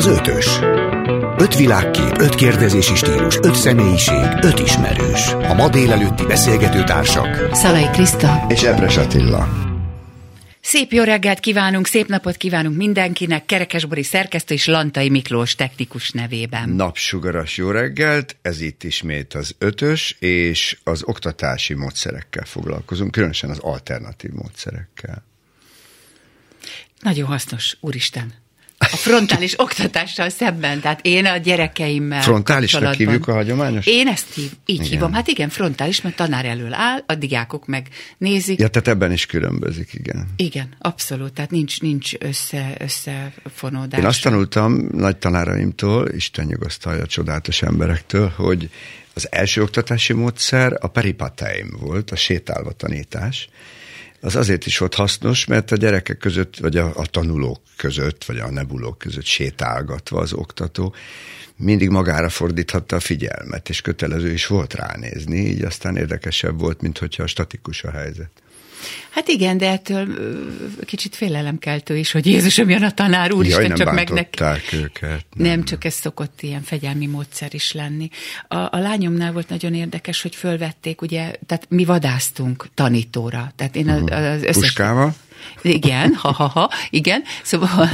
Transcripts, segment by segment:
Az ötös. Öt világkép, öt kérdezési stílus, öt személyiség, öt ismerős. A ma délelőtti beszélgető társak. Szalai Kriszta. És Ebres Attila. Szép jó reggelt kívánunk, szép napot kívánunk mindenkinek, Kerekesbori szerkesztő és Lantai Miklós technikus nevében. Napsugaras jó reggelt, ez itt ismét az ötös, és az oktatási módszerekkel foglalkozunk, különösen az alternatív módszerekkel. Nagyon hasznos, úristen a frontális oktatással szemben. Tehát én a gyerekeimmel Frontálisnak hívjuk a hagyományos? Én ezt hív, így igen. hívom. Hát igen, frontális, mert tanár elől áll, a diákok meg nézik. Ja, tehát ebben is különbözik, igen. Igen, abszolút. Tehát nincs, nincs össze, összefonódás. Én azt tanultam nagy tanáraimtól, Isten nyugosztalja csodálatos emberektől, hogy az első oktatási módszer a peripateim volt, a sétálva tanítás, az azért is volt hasznos, mert a gyerekek között, vagy a, a tanulók között, vagy a nebulók között sétálgatva az oktató mindig magára fordíthatta a figyelmet, és kötelező is volt ránézni, így aztán érdekesebb volt, mint hogyha a statikus a helyzet. Hát igen, de ettől kicsit félelemkeltő is, hogy Jézusom jön a tanár úr, Jaj, Isten csak meg őket. Nem. nem, csak ez szokott ilyen fegyelmi módszer is lenni. A, a lányomnál volt nagyon érdekes, hogy fölvették, ugye, tehát mi vadáztunk tanítóra. Tehát én az, az összes... Puskával? Igen, ha-ha-ha, igen. Szóval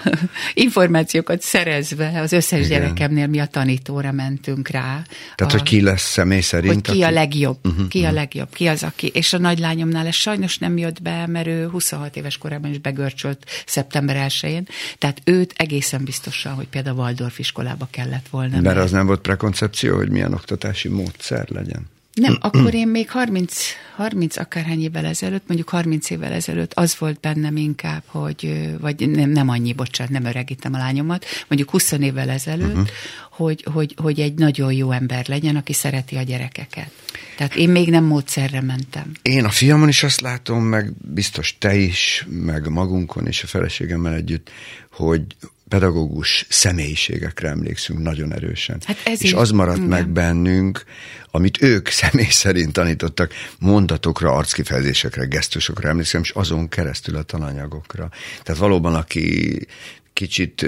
információkat szerezve az összes igen. gyerekemnél mi a tanítóra mentünk rá. Tehát, a, hogy ki lesz személy szerint? Hogy ki aki... a legjobb, uh-huh, ki uh-huh. a legjobb, ki az, aki. És a nagylányomnál ez sajnos nem jött be, mert ő 26 éves korában is begörcsölt szeptember 1-én. Tehát őt egészen biztosan, hogy például Waldorf iskolába kellett volna. Mert az nem volt prekoncepció, hogy milyen oktatási módszer legyen? Nem, akkor én még 30, 30 akárhány évvel ezelőtt, mondjuk 30 évvel ezelőtt az volt bennem inkább, hogy, vagy nem, nem annyi, bocsánat, nem öregítem a lányomat, mondjuk 20 évvel ezelőtt, uh-huh. hogy, hogy, hogy egy nagyon jó ember legyen, aki szereti a gyerekeket. Tehát én még nem módszerre mentem. Én a fiamon is azt látom, meg biztos te is, meg magunkon és a feleségemmel együtt, hogy, pedagógus személyiségekre emlékszünk nagyon erősen. Hát ez és így, az maradt igen. meg bennünk, amit ők személy szerint tanítottak, mondatokra, arckifejezésekre, gesztusokra emlékszem, és azon keresztül a tananyagokra. Tehát valóban, aki kicsit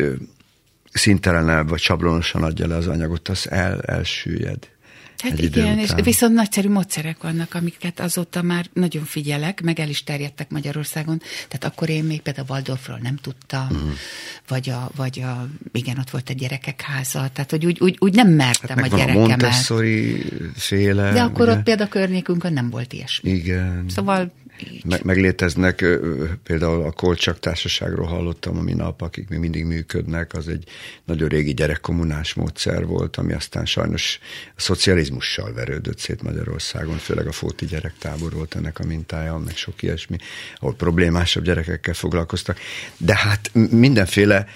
szintelenebb vagy csablonosan adja le az anyagot, az el, elsüllyed. Hát igen, és viszont nagyszerű módszerek vannak, amiket azóta már nagyon figyelek, meg el is terjedtek Magyarországon. Tehát akkor én még például Waldorfról nem tudtam, uh-huh. vagy, a, vagy a, igen, ott volt egy gyerekek háza, tehát hogy úgy, úgy, úgy nem mertem hát a gyerekemet. A Montessori féle. De akkor ugye? ott például a környékünkön nem volt ilyesmi. Igen. Szóval meg, megléteznek, például a Kolcsak társaságról hallottam a minap, akik még mindig működnek, az egy nagyon régi gyerekkommunás módszer volt, ami aztán sajnos a szocializmussal verődött szét Magyarországon, főleg a Fóti gyerektábor volt ennek a mintája, meg sok ilyesmi, ahol problémásabb gyerekekkel foglalkoztak. De hát mindenféle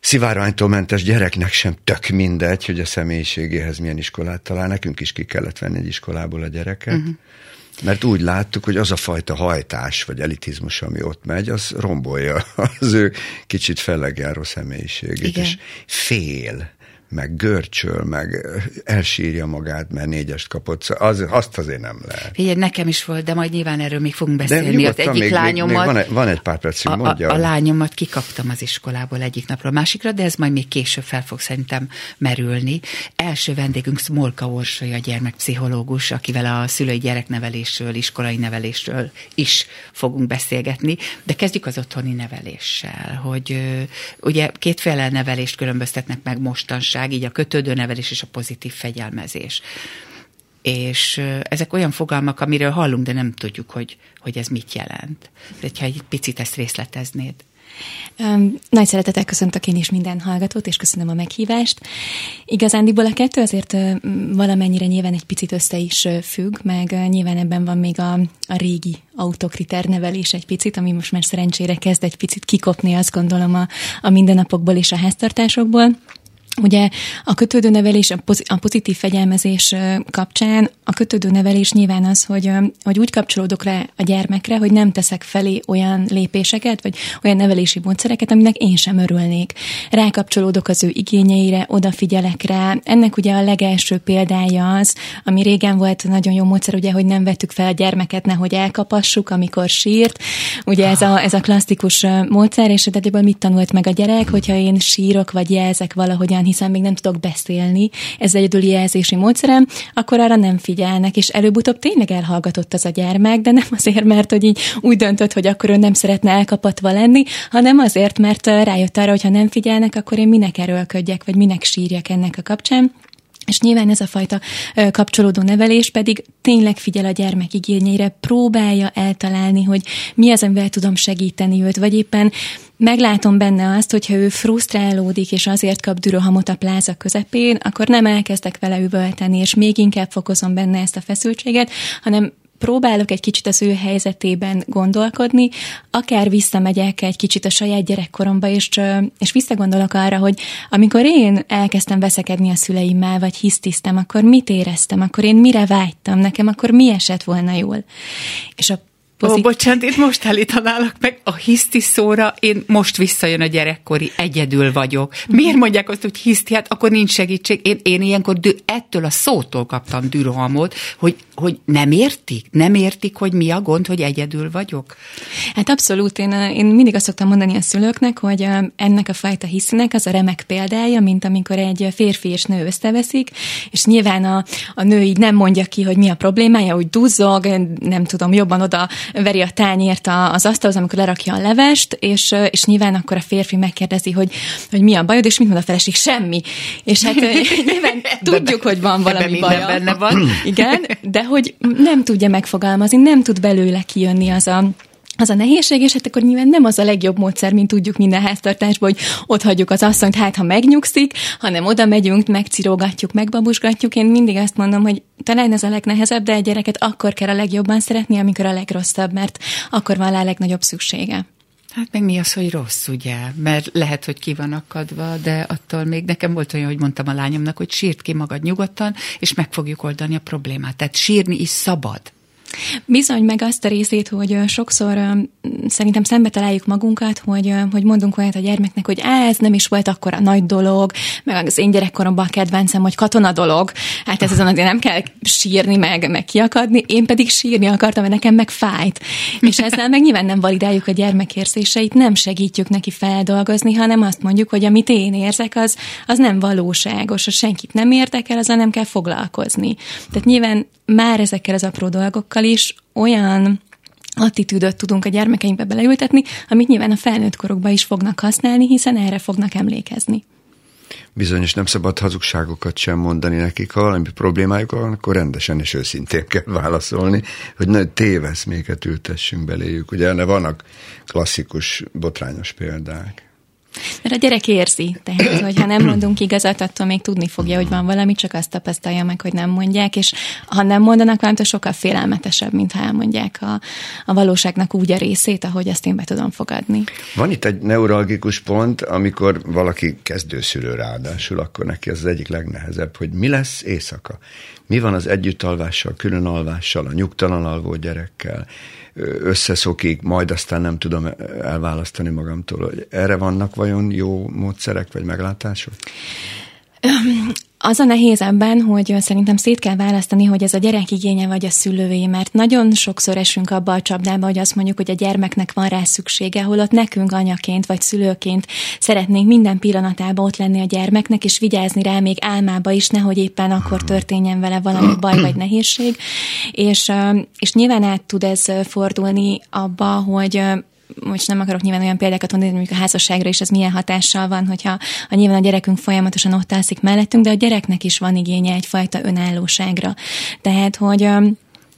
szivárványtól mentes gyereknek sem tök mindegy, hogy a személyiségéhez milyen iskolát talál. Nekünk is ki kellett venni egy iskolából a gyereket. Uh-huh mert úgy láttuk, hogy az a fajta hajtás vagy elitizmus, ami ott megy, az rombolja az ő kicsit fellegjáró személyiségét, Igen. és fél meg görcsöl, meg elsírja magát, mert négyest kapott. Szóval az, azt azért nem lehet. Figyelj, nekem is volt, de majd nyilván erről még fogunk beszélni. Az egyik még, lányomat... Még, van, egy, van egy pár percig, a, mondja. A, a lányomat kikaptam az iskolából egyik napról a másikra, de ez majd még később fel fog szerintem merülni. Első vendégünk Smolka Orsolya, a gyermekpszichológus, akivel a szülői gyereknevelésről, iskolai nevelésről is fogunk beszélgetni. De kezdjük az otthoni neveléssel, hogy ugye kétféle nevelést különböztetnek meg mostanság tanulság, így a kötődő nevelés és a pozitív fegyelmezés. És ezek olyan fogalmak, amiről hallunk, de nem tudjuk, hogy, hogy ez mit jelent. Hogyha egy picit ezt részleteznéd. Nagy szeretettel köszöntök én is minden hallgatót, és köszönöm a meghívást. Igazándiból a kettő azért valamennyire nyilván egy picit össze is függ, meg nyilván ebben van még a, a régi autokriter nevelés egy picit, ami most már szerencsére kezd egy picit kikopni, azt gondolom, a, a mindennapokból és a háztartásokból Ugye a kötődő nevelés, a pozitív fegyelmezés kapcsán a kötődő nevelés nyilván az, hogy, hogy úgy kapcsolódok rá a gyermekre, hogy nem teszek felé olyan lépéseket, vagy olyan nevelési módszereket, aminek én sem örülnék. Rákapcsolódok az ő igényeire, odafigyelek rá. Ennek ugye a legelső példája az, ami régen volt nagyon jó módszer, ugye, hogy nem vettük fel a gyermeket, nehogy elkapassuk, amikor sírt. Ugye ez a, ez a klasszikus módszer, és ebből mit tanult meg a gyerek, hogyha én sírok, vagy jelzek valahogyan hiszen még nem tudok beszélni, ez egyedüli jelzési módszerem, akkor arra nem figyelnek, és előbb-utóbb tényleg elhallgatott az a gyermek, de nem azért, mert hogy így úgy döntött, hogy akkor ő nem szeretne elkapatva lenni, hanem azért, mert rájött arra, hogy ha nem figyelnek, akkor én minek erőlködjek, vagy minek sírjak ennek a kapcsán. És nyilván ez a fajta kapcsolódó nevelés pedig tényleg figyel a gyermek igényeire, próbálja eltalálni, hogy mi az, amivel tudom segíteni őt, vagy éppen meglátom benne azt, hogyha ő frusztrálódik, és azért kap dürohamot a pláza közepén, akkor nem elkezdek vele üvölteni, és még inkább fokozom benne ezt a feszültséget, hanem próbálok egy kicsit az ő helyzetében gondolkodni, akár visszamegyek egy kicsit a saját gyerekkoromba, és, és visszagondolok arra, hogy amikor én elkezdtem veszekedni a szüleimmel, vagy hisztisztem, akkor mit éreztem, akkor én mire vágytam, nekem akkor mi esett volna jól. És a Pozit- Ó, bocsánat, itt most állítanálak meg a hiszti szóra, én most visszajön a gyerekkori, egyedül vagyok. Miért mondják azt, hogy hiszti? Hát akkor nincs segítség. Én, én ilyenkor dü- ettől a szótól kaptam dűrohamot, hogy, hogy nem értik? Nem értik, hogy mi a gond, hogy egyedül vagyok? Hát abszolút. Én, én mindig azt szoktam mondani a szülőknek, hogy ennek a fajta hisznek az a remek példája, mint amikor egy férfi és nő összeveszik, és nyilván a, a nő így nem mondja ki, hogy mi a problémája, hogy duzzog, nem tudom, jobban oda veri a tányért az asztalhoz, amikor lerakja a levest, és, és nyilván akkor a férfi megkérdezi, hogy, hogy mi a bajod, és mit mond a feleség? Semmi. És hát nyilván tudjuk, hogy van valami baj. benne van. Igen, de hogy nem tudja megfogalmazni, nem tud belőle kijönni az a az a nehézség, és hát akkor nyilván nem az a legjobb módszer, mint tudjuk minden háztartásban, hogy ott hagyjuk az asszonyt, hát ha megnyugszik, hanem oda megyünk, megcirógatjuk, megbabusgatjuk. Én mindig azt mondom, hogy talán ez a legnehezebb, de egy gyereket akkor kell a legjobban szeretni, amikor a legrosszabb, mert akkor van a legnagyobb szüksége. Hát meg mi az, hogy rossz, ugye? Mert lehet, hogy ki van akadva, de attól még nekem volt olyan, hogy mondtam a lányomnak, hogy sírt ki magad nyugodtan, és meg fogjuk oldani a problémát. Tehát sírni is szabad. Bizony meg azt a részét, hogy sokszor szerintem szembe találjuk magunkat, hogy, hogy mondunk olyat a gyermeknek, hogy ez nem is volt akkor a nagy dolog, meg az én gyerekkoromban a kedvencem, hogy katona dolog. Hát ez azon azért nem kell sírni, meg, meg kiakadni. Én pedig sírni akartam, mert nekem meg fájt. És ezzel meg nyilván nem validáljuk a gyermek érzéseit, nem segítjük neki feldolgozni, hanem azt mondjuk, hogy amit én érzek, az, az nem valóságos, ha senkit nem érdekel, azzal nem kell foglalkozni. Tehát nyilván már ezekkel az apró dolgokkal is olyan attitűdöt tudunk a gyermekeinkbe beleültetni, amit nyilván a felnőtt korokban is fognak használni, hiszen erre fognak emlékezni. Bizonyos nem szabad hazugságokat sem mondani nekik, ha valami problémájuk van, akkor rendesen és őszintén kell válaszolni, hogy ne téveszméket ültessünk beléjük. Ugye ne vannak klasszikus, botrányos példák. Mert a gyerek érzi, tehát, hogy ha nem mondunk igazat, attól még tudni fogja, hogy van valami, csak azt tapasztalja meg, hogy nem mondják, és ha nem mondanak valamit, sokkal félelmetesebb, mint ha elmondják a, a valóságnak úgy a részét, ahogy azt én be tudom fogadni. Van itt egy neuralgikus pont, amikor valaki kezdőszülő ráadásul, akkor neki az, az egyik legnehezebb, hogy mi lesz éjszaka. Mi van az együttalvással, külön alvással, a nyugtalan alvó gyerekkel, összeszokik, majd aztán nem tudom elválasztani magamtól, erre vannak vajon jó módszerek vagy meglátások? Az a nehéz ebben, hogy szerintem szét kell választani, hogy ez a gyerek igénye vagy a szülővé, mert nagyon sokszor esünk abba a csapdába, hogy azt mondjuk, hogy a gyermeknek van rá szüksége, holott nekünk anyaként vagy szülőként szeretnénk minden pillanatában ott lenni a gyermeknek, és vigyázni rá még álmába is, nehogy éppen akkor történjen vele valami baj vagy nehézség. És, és nyilván át tud ez fordulni abba, hogy most nem akarok nyilván olyan példákat mondani, hogy mondjuk a házasságra is ez milyen hatással van, hogyha a nyilván a gyerekünk folyamatosan ott alszik mellettünk, de a gyereknek is van igénye egyfajta önállóságra. Tehát, hogy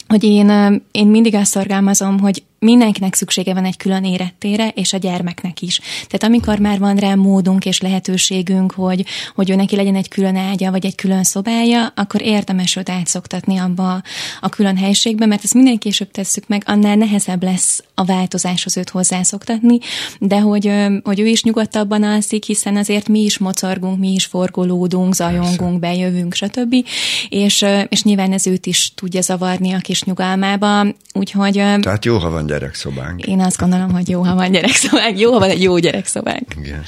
hogy én, én mindig azt szorgalmazom, hogy mindenkinek szüksége van egy külön érettére, és a gyermeknek is. Tehát amikor már van rá módunk és lehetőségünk, hogy, hogy ő neki legyen egy külön ágya, vagy egy külön szobája, akkor érdemes őt átszoktatni abba a külön helyiségbe, mert ezt minél később tesszük meg, annál nehezebb lesz a változáshoz őt hozzászoktatni, de hogy, hogy ő is nyugodtabban alszik, hiszen azért mi is mocorgunk, mi is forgolódunk, zajongunk, bejövünk, stb. És, és nyilván ez őt is tudja zavarni a kis nyugalmába, úgyhogy... Tehát jó, ha van gyerekszobánk. Én azt gondolom, hogy jó, ha van gyerekszobánk. Jó, ha van egy jó gyerekszobánk. Igen.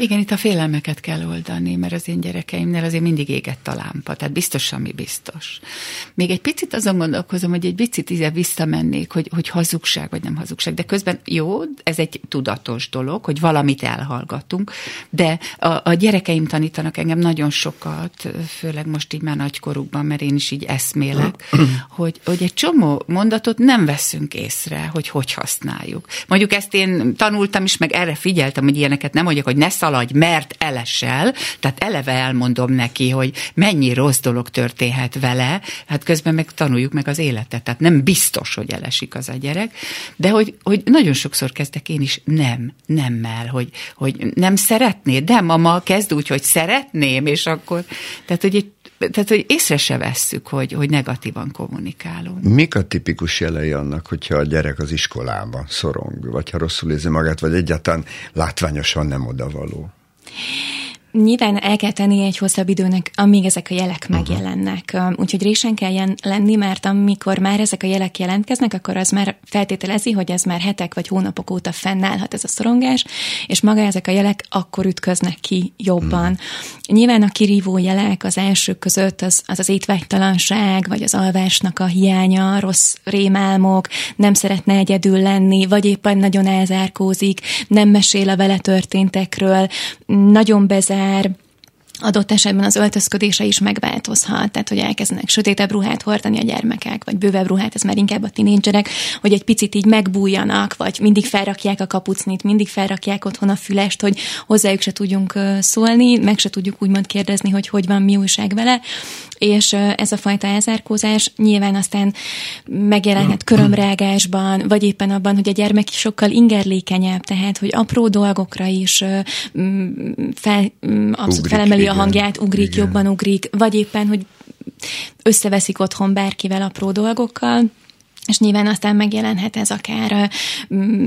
Igen, itt a félelmeket kell oldani, mert az én gyerekeimnél azért mindig égett a lámpa, tehát biztos, ami biztos. Még egy picit azon gondolkozom, hogy egy picit ide visszamennék, hogy, hogy hazugság vagy nem hazugság, de közben jó, ez egy tudatos dolog, hogy valamit elhallgatunk, de a, a gyerekeim tanítanak engem nagyon sokat, főleg most így már nagykorukban, mert én is így eszmélek, hogy, hogy egy csomó mondatot nem veszünk észre, hogy hogy használjuk. Mondjuk ezt én tanultam is, meg erre figyeltem, hogy ilyeneket nem mondjak, hogy ne szaladj, mert elesel, tehát eleve elmondom neki, hogy mennyi rossz dolog történhet vele, hát közben meg tanuljuk meg az életet, tehát nem biztos, hogy elesik az a gyerek, de hogy, hogy nagyon sokszor kezdek én is nem, nemmel, hogy, hogy nem szeretnéd, de mama kezd úgy, hogy szeretném, és akkor, tehát hogy egy tehát, hogy észre se vesszük, hogy, hogy negatívan kommunikálunk. Mik a tipikus jelei annak, hogyha a gyerek az iskolában szorong, vagy ha rosszul érzi magát, vagy egyáltalán látványosan nem odavaló? Nyilván el kell tenni egy hosszabb időnek, amíg ezek a jelek uh-huh. megjelennek. Úgyhogy résen kell lenni, mert amikor már ezek a jelek jelentkeznek, akkor az már feltételezi, hogy ez már hetek vagy hónapok óta fennállhat ez a szorongás, és maga ezek a jelek akkor ütköznek ki jobban. Uh-huh. Nyilván a kirívó jelek az elsők között az az, az étvágytalanság, vagy az alvásnak a hiánya, rossz rémálmok, nem szeretne egyedül lenni, vagy éppen nagyon elzárkózik, nem mesél a vele történtekről, nagyon bezár, akár adott esetben az öltözködése is megváltozhat, tehát hogy elkezdenek sötétebb ruhát hordani a gyermekek, vagy bővebb ruhát, ez már inkább a tinédzserek, hogy egy picit így megbújjanak, vagy mindig felrakják a kapucnit, mindig felrakják otthon a fülest, hogy hozzájuk se tudjunk szólni, meg se tudjuk úgymond kérdezni, hogy hogy van, mi újság vele, és ez a fajta elzárkózás nyilván aztán megjelenhet körömrágásban, vagy éppen abban, hogy a gyermek sokkal ingerlékenyebb, tehát, hogy apró dolgokra is fel, abszolút ugrik, felemeli igen, a hangját, ugrik, igen. jobban ugrik, vagy éppen, hogy összeveszik otthon bárkivel apró dolgokkal, és nyilván aztán megjelenhet ez akár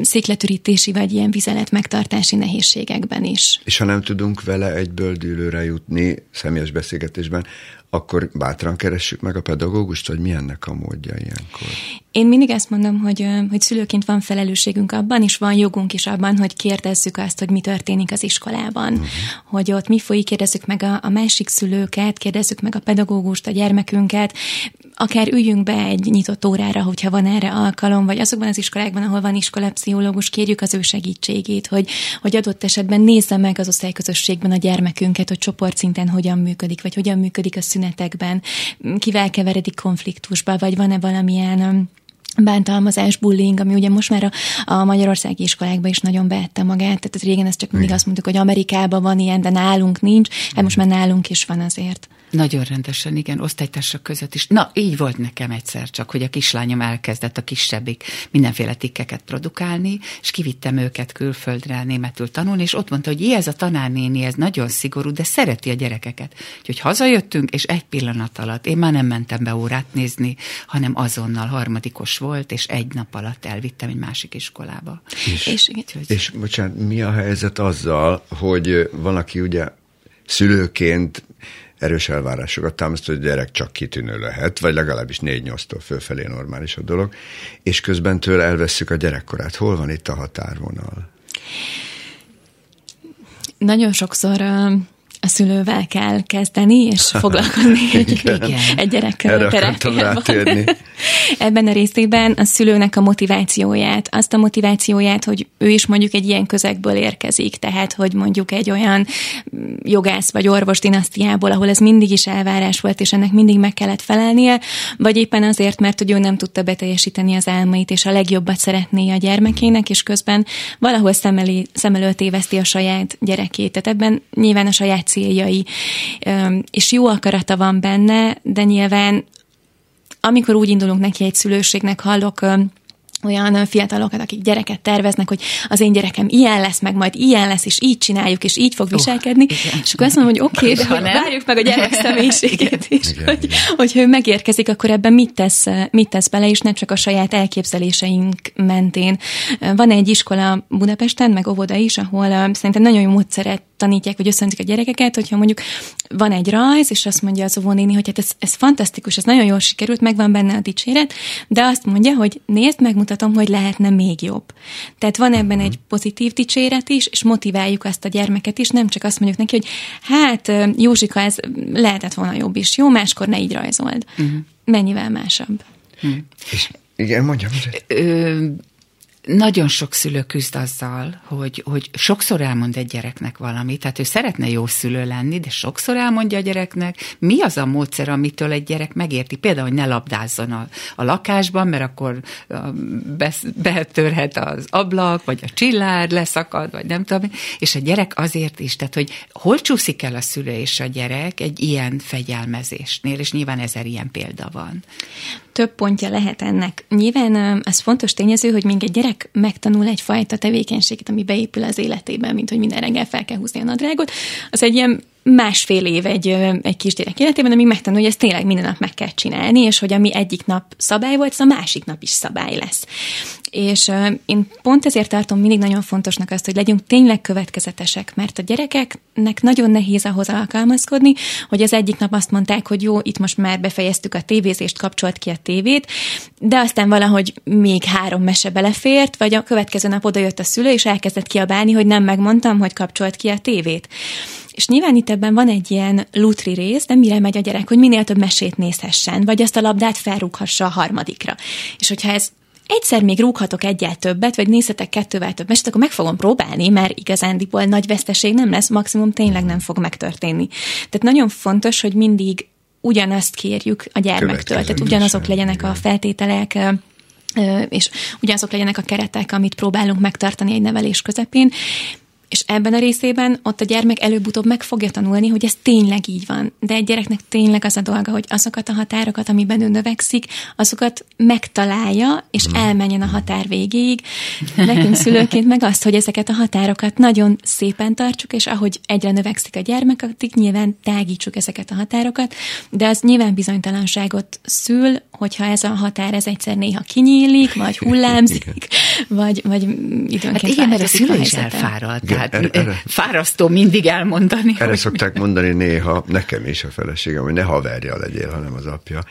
székletürítési vagy ilyen vizelet megtartási nehézségekben is. És ha nem tudunk vele egyből dűlőre jutni személyes beszélgetésben, akkor bátran keressük meg a pedagógust, hogy mi ennek a módja ilyenkor? Én mindig ezt mondom, hogy, hogy szülőként van felelősségünk abban, és van jogunk is abban, hogy kérdezzük azt, hogy mi történik az iskolában. Uh-huh. Hogy ott mi folyik, kérdezzük meg a, a másik szülőket, kérdezzük meg a pedagógust, a gyermekünket, akár üljünk be egy nyitott órára, hogyha van erre alkalom, vagy azokban az iskolákban, ahol van iskolapszichológus, kérjük az ő segítségét, hogy, hogy adott esetben nézze meg az osztályközösségben a gyermekünket, hogy csoportszinten hogyan működik, vagy hogyan működik a szünetekben, kivel keveredik konfliktusba, vagy van-e valamilyen bántalmazás, bullying, ami ugye most már a, a magyarországi iskolákban is nagyon beette magát. Tehát régen ezt csak mindig azt mondtuk, hogy Amerikában van ilyen, de nálunk nincs. Hát most már nálunk is van azért. Nagyon rendesen, igen, osztálytársak között is. Na, így volt nekem egyszer csak, hogy a kislányom elkezdett, a kisebbik mindenféle tikkeket produkálni, és kivittem őket külföldre németül tanulni, és ott mondta, hogy ez a tanárnéni, ez nagyon szigorú, de szereti a gyerekeket. Úgyhogy hazajöttünk, és egy pillanat alatt, én már nem mentem be órát nézni, hanem azonnal harmadikos volt, és egy nap alatt elvittem egy másik iskolába. És, és, és, és bocsánat, mi a helyzet azzal, hogy van, aki ugye szülőként erős elvárásokat támaszt, hogy a gyerek csak kitűnő lehet, vagy legalábbis 4-8-tól fölfelé normális a dolog, és közben tőle elvesszük a gyerekkorát. Hol van itt a határvonal? Nagyon sokszor a szülővel kell kezdeni, és foglalkozni egy, egy gyerek Erre Ebben a részében a szülőnek a motivációját, azt a motivációját, hogy ő is mondjuk egy ilyen közegből érkezik, tehát hogy mondjuk egy olyan jogász vagy orvos dinasztiából, ahol ez mindig is elvárás volt, és ennek mindig meg kellett felelnie, vagy éppen azért, mert hogy ő nem tudta beteljesíteni az álmait, és a legjobbat szeretné a gyermekének, és közben valahol szem, elé, szem előtt éveszti a saját gyerekét. Tehát ebben nyilván a saját céljai, és jó akarata van benne, de nyilván amikor úgy indulunk neki egy szülőségnek, hallok olyan fiatalokat, akik gyereket terveznek, hogy az én gyerekem ilyen lesz, meg majd ilyen lesz, és így csináljuk, és így fog viselkedni. Oh, és akkor azt mondom, hogy oké, okay, de ha várjuk meg a gyerek személyiségét is, igen, hogy, igen. hogyha ő megérkezik, akkor ebben mit tesz, mit tesz bele, és nem csak a saját elképzeléseink mentén. Van egy iskola Budapesten, meg óvoda is, ahol szerintem nagyon jó módszeret tanítják, vagy összöntik a gyerekeket, hogyha mondjuk van egy rajz, és azt mondja az óvónéni, hogy hát ez, ez fantasztikus, ez nagyon jól sikerült, megvan benne a dicséret, de azt mondja, hogy nézd, megmutatom, hogy lehetne még jobb. Tehát van ebben egy pozitív dicséret is, és motiváljuk azt a gyermeket is, nem csak azt mondjuk neki, hogy hát Józsika, ez lehetett volna jobb is, jó, máskor ne így rajzold. Uh-huh. Mennyivel másabb. Uh-huh. És igen, mondjam. Ö, nagyon sok szülő küzd azzal, hogy, hogy sokszor elmond egy gyereknek valamit, tehát ő szeretne jó szülő lenni, de sokszor elmondja a gyereknek, mi az a módszer, amitől egy gyerek megérti. Például, hogy ne labdázzon a, a lakásban, mert akkor betörhet az ablak, vagy a csillár leszakad, vagy nem tudom. És a gyerek azért is, tehát, hogy hol csúszik el a szülő és a gyerek egy ilyen fegyelmezésnél, és nyilván ezer ilyen példa van több pontja lehet ennek. Nyilván ez fontos tényező, hogy még egy gyerek megtanul egyfajta tevékenységet, ami beépül az életében, mint hogy minden reggel fel kell húzni a nadrágot, az egy ilyen másfél év egy, egy kisgyerek életében, amíg megtanul, hogy ezt tényleg minden nap meg kell csinálni, és hogy ami egyik nap szabály volt, az a másik nap is szabály lesz. És én pont ezért tartom mindig nagyon fontosnak azt, hogy legyünk tényleg következetesek, mert a gyerekeknek nagyon nehéz ahhoz alkalmazkodni, hogy az egyik nap azt mondták, hogy jó, itt most már befejeztük a tévézést, kapcsolt ki a tévét, de aztán valahogy még három mese belefért, vagy a következő nap odajött a szülő, és elkezdett kiabálni, hogy nem megmondtam, hogy kapcsolt ki a tévét. És nyilván itt ebben van egy ilyen lutri rész, de mire megy a gyerek, hogy minél több mesét nézhessen, vagy azt a labdát felrúghassa a harmadikra. És hogyha ez egyszer még rúghatok egyet többet, vagy nézhetek kettővel több mesét, akkor meg fogom próbálni, mert igazándiból nagy veszteség nem lesz, maximum tényleg nem fog megtörténni. Tehát nagyon fontos, hogy mindig ugyanazt kérjük a gyermektől, tehát ugyanazok legyenek a feltételek, és ugyanazok legyenek a keretek, amit próbálunk megtartani egy nevelés közepén, és ebben a részében ott a gyermek előbb-utóbb meg fogja tanulni, hogy ez tényleg így van. De egy gyereknek tényleg az a dolga, hogy azokat a határokat, amiben ő növekszik, azokat megtalálja, és hmm. elmenjen a határ végéig. Nekünk szülőként meg azt, hogy ezeket a határokat nagyon szépen tartsuk, és ahogy egyre növekszik a gyermek, addig nyilván tágítsuk ezeket a határokat, de az nyilván bizonytalanságot szül, hogyha ez a határ ez egyszer néha kinyílik, vagy hullámzik, vagy, vagy időnként hát igen, mert a szülő is elfárad, tehát erre, fárasztó mindig elmondani. Erre hogy... szokták mondani néha, nekem is a feleségem, hogy ne haverja legyél, hanem az apja.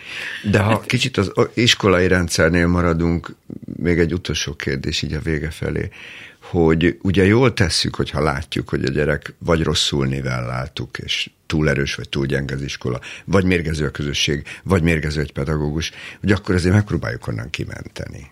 De ha hát- kicsit az iskolai rendszernél maradunk, még egy utolsó kérdés így a vége felé, hogy ugye jól tesszük, hogyha látjuk, hogy a gyerek vagy rosszul nivelláltuk, és túl erős, vagy túl gyenge az iskola, vagy mérgező a közösség, vagy mérgező egy pedagógus, hogy akkor azért megpróbáljuk onnan kimenteni.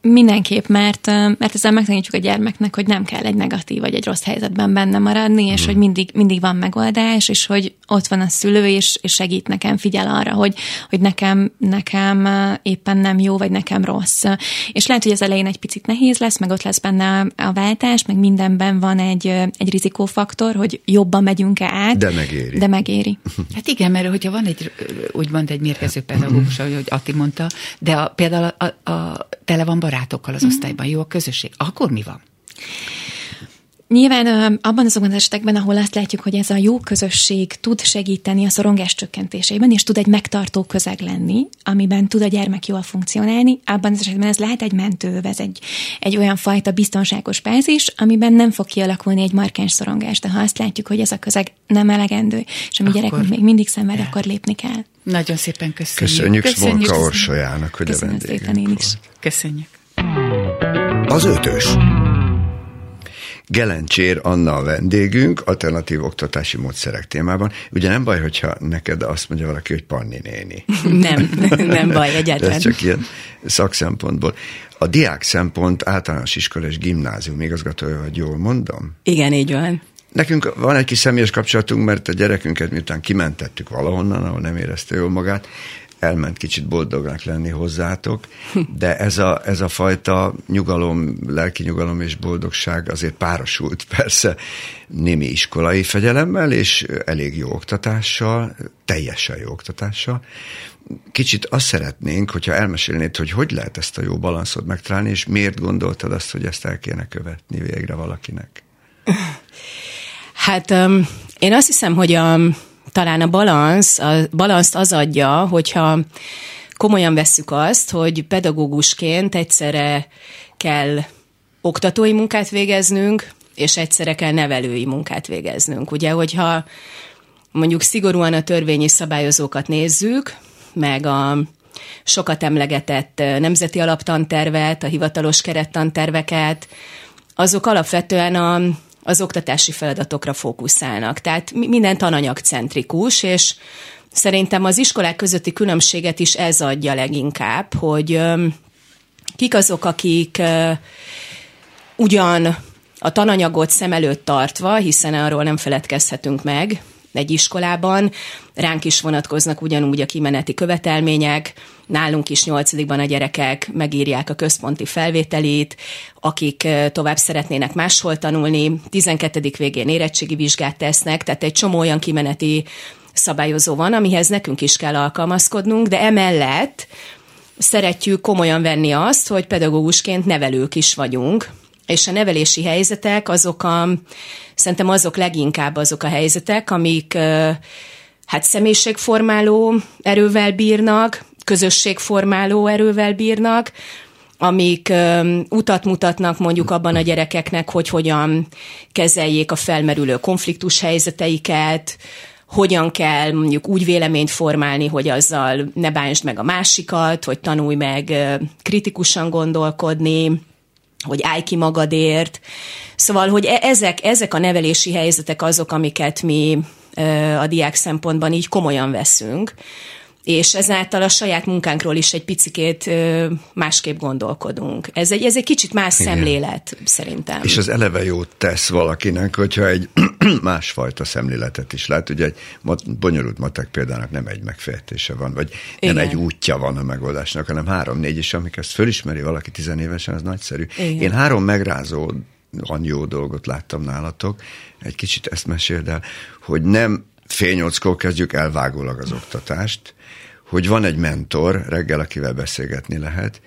Mindenképp, mert, mert ezzel megtanítjuk a gyermeknek, hogy nem kell egy negatív vagy egy rossz helyzetben benne maradni, és mm. hogy mindig, mindig van megoldás, és hogy ott van a szülő, és, és segít nekem, figyel arra, hogy, hogy nekem, nekem éppen nem jó, vagy nekem rossz. És lehet, hogy az elején egy picit nehéz lesz, meg ott lesz benne a váltás, meg mindenben van egy, egy rizikófaktor, hogy jobban megyünk-e át. De megéri. De megéri. Hát igen, mert hogyha van egy, úgymond egy mérgező pedagógus, ahogy Ati mondta, de a, például a, a, a tele van barátokkal az osztályban, jó a közösség, akkor mi van? Nyilván abban azokban az esetekben, ahol azt látjuk, hogy ez a jó közösség tud segíteni a szorongás csökkentésében, és tud egy megtartó közeg lenni, amiben tud a gyermek jól funkcionálni, abban az esetben ez lehet egy mentőv, ez egy, egy olyan fajta biztonságos bázis, amiben nem fog kialakulni egy markáns szorongás. De ha azt látjuk, hogy ez a közeg nem elegendő, és a mi akkor... gyerekünk még mindig szenved, akkor lépni kell. Nagyon szépen köszönjük. Köszönjük, köszönjük Smolka Orsolyának, hogy Köszönöm a vendégünk szépen én is. Köszönjük. Az ötös. Gelencsér Anna a vendégünk, alternatív oktatási módszerek témában. Ugye nem baj, hogyha neked azt mondja valaki, hogy Panni néni. Nem, nem baj egyáltalán. Ez csak ilyen szakszempontból. A diák szempont általános iskola és gimnázium igazgatója, hogy jól mondom? Igen, így van. Nekünk van egy kis személyes kapcsolatunk, mert a gyerekünket miután kimentettük valahonnan, ahol nem érezte jól magát, elment kicsit boldognak lenni hozzátok, de ez a, ez a fajta nyugalom, lelki nyugalom és boldogság azért párosult persze némi iskolai fegyelemmel és elég jó oktatással, teljesen jó oktatással. Kicsit azt szeretnénk, hogyha elmesélnéd, hogy hogy lehet ezt a jó balanszot megtalálni, és miért gondoltad azt, hogy ezt el kéne követni végre valakinek? Hát um, én azt hiszem, hogy a, talán a balansz, a balanszt az adja, hogyha komolyan vesszük azt, hogy pedagógusként egyszerre kell oktatói munkát végeznünk, és egyszerre kell nevelői munkát végeznünk. Ugye, hogyha mondjuk szigorúan a törvényi szabályozókat nézzük, meg a sokat emlegetett nemzeti alaptantervet, a hivatalos kerettanterveket, azok alapvetően a az oktatási feladatokra fókuszálnak. Tehát minden tananyagcentrikus, és szerintem az iskolák közötti különbséget is ez adja leginkább, hogy kik azok, akik ugyan a tananyagot szem előtt tartva, hiszen arról nem feledkezhetünk meg, egy iskolában. Ránk is vonatkoznak ugyanúgy a kimeneti követelmények, nálunk is nyolcadikban a gyerekek megírják a központi felvételét, akik tovább szeretnének máshol tanulni, 12. végén érettségi vizsgát tesznek, tehát egy csomó olyan kimeneti szabályozó van, amihez nekünk is kell alkalmazkodnunk, de emellett szeretjük komolyan venni azt, hogy pedagógusként nevelők is vagyunk, és a nevelési helyzetek azok a, szerintem azok leginkább azok a helyzetek, amik hát személyiségformáló erővel bírnak, közösségformáló erővel bírnak, amik utat mutatnak mondjuk abban a gyerekeknek, hogy hogyan kezeljék a felmerülő konfliktus helyzeteiket, hogyan kell mondjuk úgy véleményt formálni, hogy azzal ne bánsd meg a másikat, hogy tanulj meg kritikusan gondolkodni, hogy állj ki magadért. Szóval, hogy e- ezek, ezek a nevelési helyzetek azok, amiket mi a diák szempontban így komolyan veszünk, és ezáltal a saját munkánkról is egy picikét másképp gondolkodunk. Ez egy, ez egy kicsit más Igen. szemlélet, szerintem. És az eleve jót tesz valakinek, hogyha egy másfajta szemléletet is lát. Ugye egy bonyolult matek példának nem egy megfejtése van, vagy Igen. nem egy útja van a megoldásnak, hanem három-négy, és amikor ezt fölismeri valaki tizenévesen, az nagyszerű. Igen. Én három megrázó jó dolgot láttam nálatok. Egy kicsit ezt meséld el, hogy nem fél nyolckor kezdjük elvágólag az oktatást, hogy van egy mentor reggel, akivel beszélgetni lehet,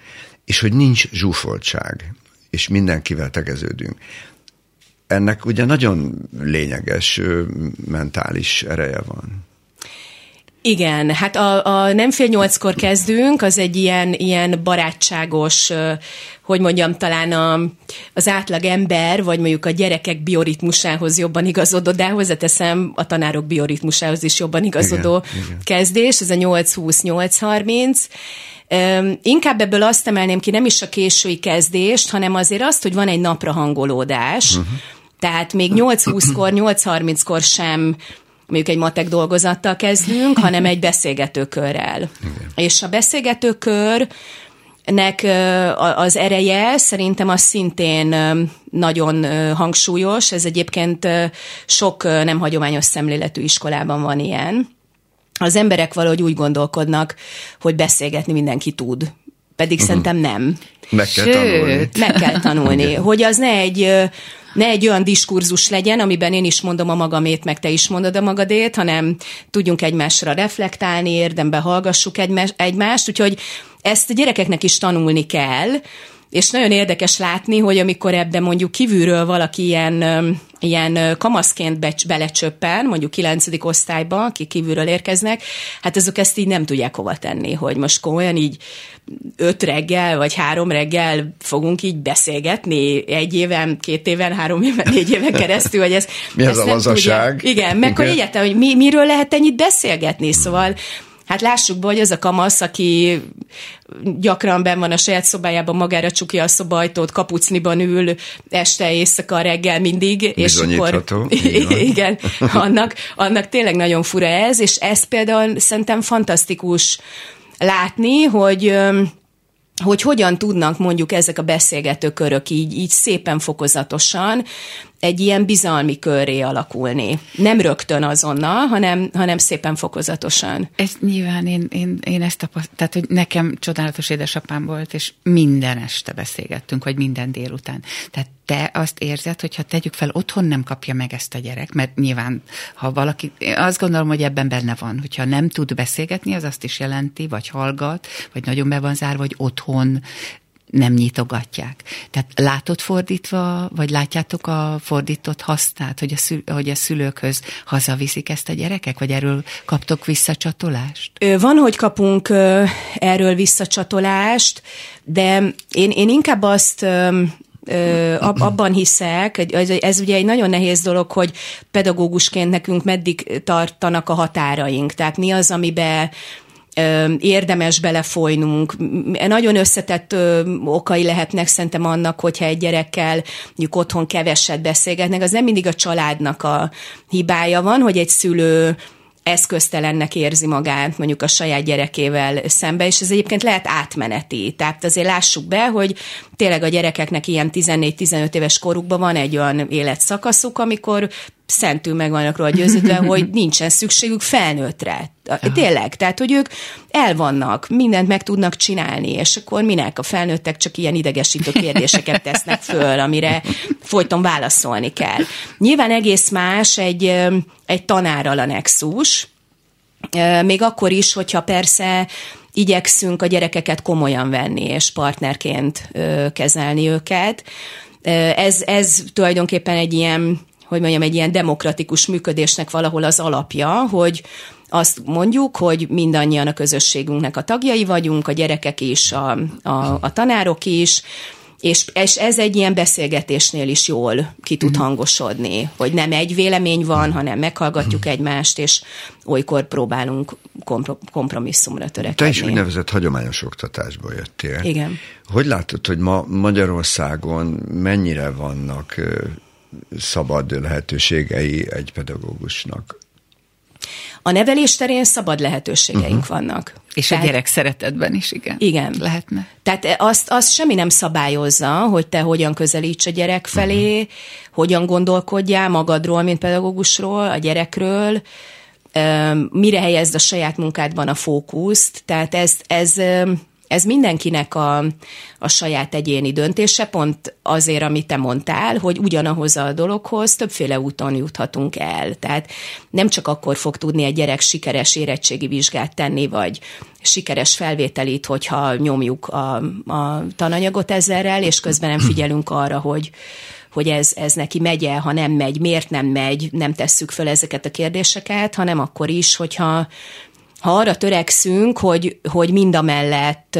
és hogy nincs zsúfoltság, és mindenkivel tegeződünk. Ennek ugye nagyon lényeges mentális ereje van. Igen, hát a, a nem fél nyolckor kezdünk, az egy ilyen, ilyen barátságos, hogy mondjam, talán a, az átlag ember, vagy mondjuk a gyerekek bioritmusához jobban igazodó, de hozzáteszem a tanárok bioritmusához is jobban igazodó igen, igen. kezdés, ez a 8-20-8-30. Inkább ebből azt emelném ki, nem is a késői kezdést, hanem azért azt, hogy van egy napra hangolódás, uh-huh. Tehát még 8-20-kor, 8-30-kor sem mondjuk egy matek dolgozattal kezdünk, hanem egy beszélgetőkörrel. Igen. És a beszélgetőkör nek az ereje szerintem az szintén nagyon hangsúlyos. Ez egyébként sok nem hagyományos szemléletű iskolában van ilyen. Az emberek valahogy úgy gondolkodnak, hogy beszélgetni mindenki tud. Pedig uh-huh. szerintem nem. Meg kell Sőt, tanulni. Meg kell tanulni. hogy az ne egy ne egy olyan diskurzus legyen, amiben én is mondom a magamét, meg te is mondod a magadét, hanem tudjunk egymásra reflektálni, érdemben hallgassuk egymást, úgyhogy ezt a gyerekeknek is tanulni kell, és nagyon érdekes látni, hogy amikor ebbe mondjuk kívülről valaki ilyen, ilyen kamaszként becs, belecsöppen, mondjuk 9. osztályba, akik kívülről érkeznek, hát azok ezt így nem tudják hova tenni, hogy most komolyan így öt reggel, vagy három reggel fogunk így beszélgetni egy éven, két éven, három éven, négy éven keresztül, hogy ez... Mi ez a lazaság? Igen, meg hogy egyáltalán, hogy mi, miről lehet ennyit beszélgetni, szóval Hát lássuk be, hogy az a kamasz, aki gyakran ben van a saját szobájában, magára csukja a szobajtót, kapucniban ül este, éjszaka, reggel mindig. És akkor, igen, annak, annak tényleg nagyon fura ez, és ez például szerintem fantasztikus látni, hogy hogy hogyan tudnak mondjuk ezek a beszélgetőkörök így, így szépen fokozatosan egy ilyen bizalmi körré alakulni. Nem rögtön azonnal, hanem, hanem szépen fokozatosan. Ez nyilván én, én, én ezt tapasztaltam, tehát hogy nekem csodálatos édesapám volt, és minden este beszélgettünk, vagy minden délután. Tehát te azt érzed, hogy ha tegyük fel, otthon nem kapja meg ezt a gyerek, mert nyilván, ha valaki, azt gondolom, hogy ebben benne van, hogyha nem tud beszélgetni, az azt is jelenti, vagy hallgat, vagy nagyon be van zárva, vagy otthon nem nyitogatják. Tehát látod fordítva, vagy látjátok a fordított hasznát, hogy a, szül, hogy a szülőkhöz hazaviszik ezt a gyerekek, vagy erről kaptok visszacsatolást? Van, hogy kapunk erről visszacsatolást, de én, én inkább azt abban hiszek, ez, ez ugye egy nagyon nehéz dolog, hogy pedagógusként nekünk meddig tartanak a határaink. Tehát mi az, amiben érdemes belefolynunk. Nagyon összetett okai lehetnek szerintem annak, hogyha egy gyerekkel mondjuk otthon keveset beszélgetnek, az nem mindig a családnak a hibája van, hogy egy szülő eszköztelennek érzi magát mondjuk a saját gyerekével szembe, és ez egyébként lehet átmeneti. Tehát azért lássuk be, hogy tényleg a gyerekeknek ilyen 14-15 éves korukban van egy olyan életszakaszuk, amikor szentül meg vannak róla győződve, hogy nincsen szükségük felnőttre. Tényleg, tehát, hogy ők el vannak, mindent meg tudnak csinálni, és akkor minek a felnőttek csak ilyen idegesítő kérdéseket tesznek föl, amire folyton válaszolni kell. Nyilván egész más egy, egy tanárral a nexus, még akkor is, hogyha persze igyekszünk a gyerekeket komolyan venni, és partnerként kezelni őket. Ez, ez tulajdonképpen egy ilyen hogy mondjam, egy ilyen demokratikus működésnek valahol az alapja, hogy azt mondjuk, hogy mindannyian a közösségünknek a tagjai vagyunk, a gyerekek is, a, a, a tanárok is, és, és ez egy ilyen beszélgetésnél is jól ki tud mhm. hangosodni, hogy nem egy vélemény van, hanem meghallgatjuk mhm. egymást, és olykor próbálunk kompromisszumra törekedni. Te is úgynevezett hagyományos oktatásból jöttél. Igen. Hogy látod, hogy ma Magyarországon mennyire vannak szabad lehetőségei egy pedagógusnak? A nevelés terén szabad lehetőségeink uh-huh. vannak. És Tehát, a gyerek szeretetben is, igen. Igen. Lehetne. Tehát azt, azt semmi nem szabályozza, hogy te hogyan közelíts a gyerek felé, uh-huh. hogyan gondolkodjál magadról, mint pedagógusról, a gyerekről, mire helyezd a saját munkádban a fókuszt. Tehát ez, ez ez mindenkinek a, a saját egyéni döntése, pont azért, amit te mondtál, hogy ugyanahoz a dologhoz többféle úton juthatunk el. Tehát nem csak akkor fog tudni egy gyerek sikeres érettségi vizsgát tenni, vagy sikeres felvételit, hogyha nyomjuk a, a tananyagot ezerrel, és közben nem figyelünk arra, hogy, hogy ez, ez neki megye, ha nem megy, miért nem megy, nem tesszük föl ezeket a kérdéseket, hanem akkor is, hogyha ha arra törekszünk, hogy, hogy mind a mellett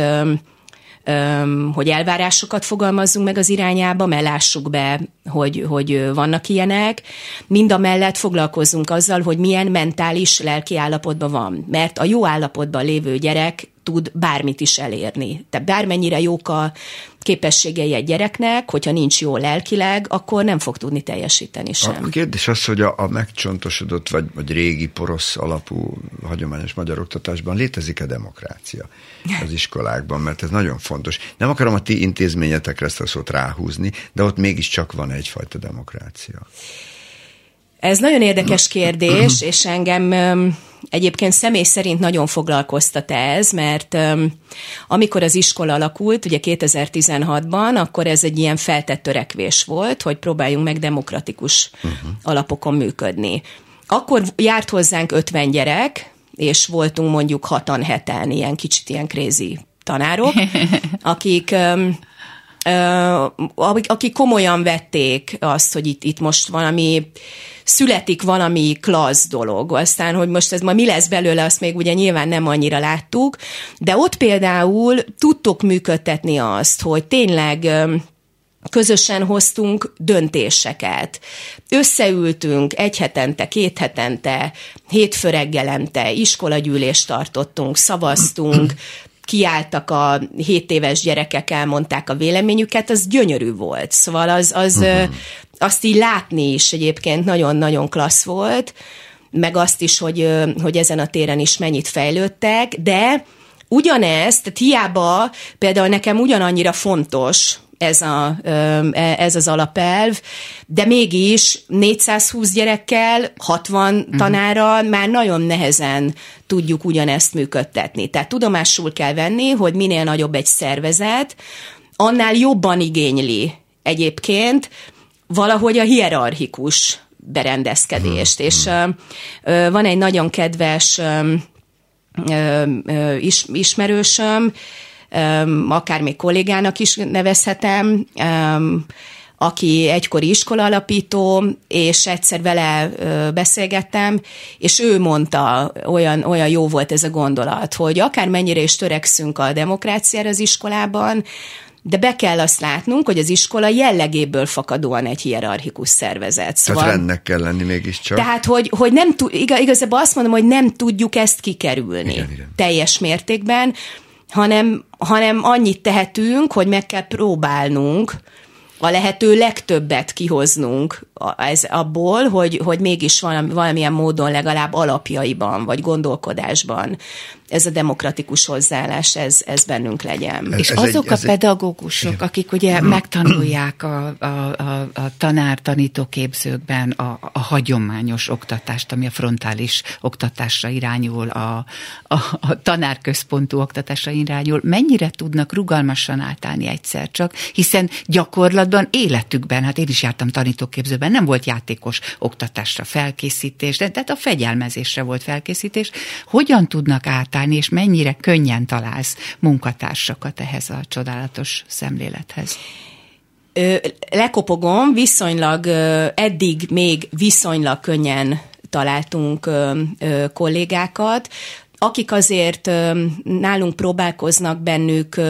hogy elvárásokat fogalmazzunk meg az irányába, mert lássuk be, hogy, hogy vannak ilyenek. Mind a mellett foglalkozzunk azzal, hogy milyen mentális lelki állapotban van. Mert a jó állapotban lévő gyerek tud bármit is elérni. Tehát bármennyire jók a képességei egy gyereknek, hogyha nincs jó lelkileg, akkor nem fog tudni teljesíteni sem. A kérdés az, hogy a, a megcsontosodott vagy, vagy régi porosz alapú hagyományos magyar oktatásban létezik-e demokrácia az iskolákban, mert ez nagyon fontos. Nem akarom a ti intézményetekre ezt a szót ráhúzni, de ott mégiscsak van egyfajta demokrácia. Ez nagyon érdekes kérdés, és engem egyébként személy szerint nagyon foglalkoztat ez, mert amikor az iskola alakult, ugye 2016-ban, akkor ez egy ilyen feltett törekvés volt, hogy próbáljunk meg demokratikus uh-huh. alapokon működni. Akkor járt hozzánk 50 gyerek, és voltunk mondjuk hatan heten, ilyen kicsit ilyen krézi tanárok, akik akik komolyan vették azt, hogy itt, itt most valami születik valami klassz dolog. Aztán, hogy most ez ma mi lesz belőle, azt még ugye nyilván nem annyira láttuk, de ott például tudtuk működtetni azt, hogy tényleg közösen hoztunk döntéseket. Összeültünk egy hetente, két hetente, hétfő reggelente, iskolagyűlést tartottunk, szavaztunk, kiálltak a 7 éves gyerekek, elmondták a véleményüket, az gyönyörű volt. Szóval az, az uh-huh. azt így látni is egyébként nagyon-nagyon klassz volt, meg azt is, hogy, hogy ezen a téren is mennyit fejlődtek, de ugyanezt, tehát hiába például nekem ugyanannyira fontos ez, a, e, ez az alapelv, de mégis 420 gyerekkel, 60 uh-huh. tanárral már nagyon nehezen tudjuk ugyanezt működtetni. Tehát tudomásul kell venni, hogy minél nagyobb egy szervezet, annál jobban igényli egyébként valahogy a hierarchikus berendezkedést. Hmm. És uh, van egy nagyon kedves uh, uh, is, ismerősöm, akár még kollégának is nevezhetem, aki egykori iskola alapító, és egyszer vele beszélgettem, és ő mondta, olyan, olyan jó volt ez a gondolat, hogy akár mennyire is törekszünk a demokráciára az iskolában, de be kell azt látnunk, hogy az iskola jellegéből fakadóan egy hierarchikus szervezet. Szóval, tehát rendnek kell lenni mégiscsak. Tehát, hogy, hogy nem tud, igazából azt mondom, hogy nem tudjuk ezt kikerülni igen, igen. teljes mértékben, hanem, hanem annyit tehetünk, hogy meg kell próbálnunk a lehető legtöbbet kihoznunk ez abból, hogy, hogy mégis valami, valamilyen módon legalább alapjaiban, vagy gondolkodásban ez a demokratikus hozzáállás, ez, ez bennünk legyen. Ez, És ez azok egy, a pedagógusok, egy... akik ugye megtanulják a, a, a, a tanár-tanítóképzőkben a, a hagyományos oktatást, ami a frontális oktatásra irányul, a, a, a tanárközpontú oktatásra irányul, mennyire tudnak rugalmasan átállni egyszer csak, hiszen gyakorlatban életükben, hát én is jártam tanítóképzőben, nem volt játékos oktatásra felkészítés, de tehát a fegyelmezésre volt felkészítés. Hogyan tudnak átállni és mennyire könnyen találsz munkatársakat ehhez a csodálatos szemlélethez? lekopogom, viszonylag eddig még viszonylag könnyen találtunk kollégákat, akik azért nálunk próbálkoznak bennük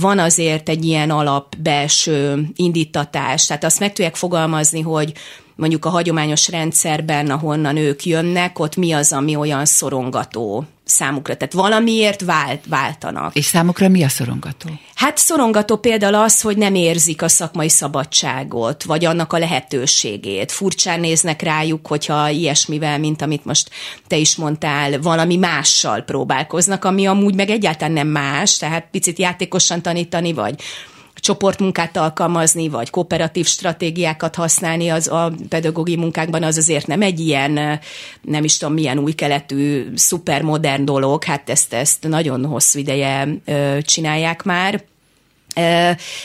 van azért egy ilyen alapbelső indítatás, tehát azt meg tudják fogalmazni, hogy mondjuk a hagyományos rendszerben, ahonnan ők jönnek, ott mi az, ami olyan szorongató számukra. Tehát valamiért vált, váltanak. És számukra mi a szorongató? Hát szorongató például az, hogy nem érzik a szakmai szabadságot, vagy annak a lehetőségét. Furcsán néznek rájuk, hogyha ilyesmivel, mint amit most te is mondtál, valami mással próbálkoznak, ami amúgy meg egyáltalán nem más, tehát picit játékosan tanítani, vagy csoportmunkát alkalmazni, vagy kooperatív stratégiákat használni az a pedagógiai munkákban, az azért nem egy ilyen, nem is tudom milyen új keletű, szupermodern dolog, hát ezt, ezt nagyon hosszú ideje csinálják már.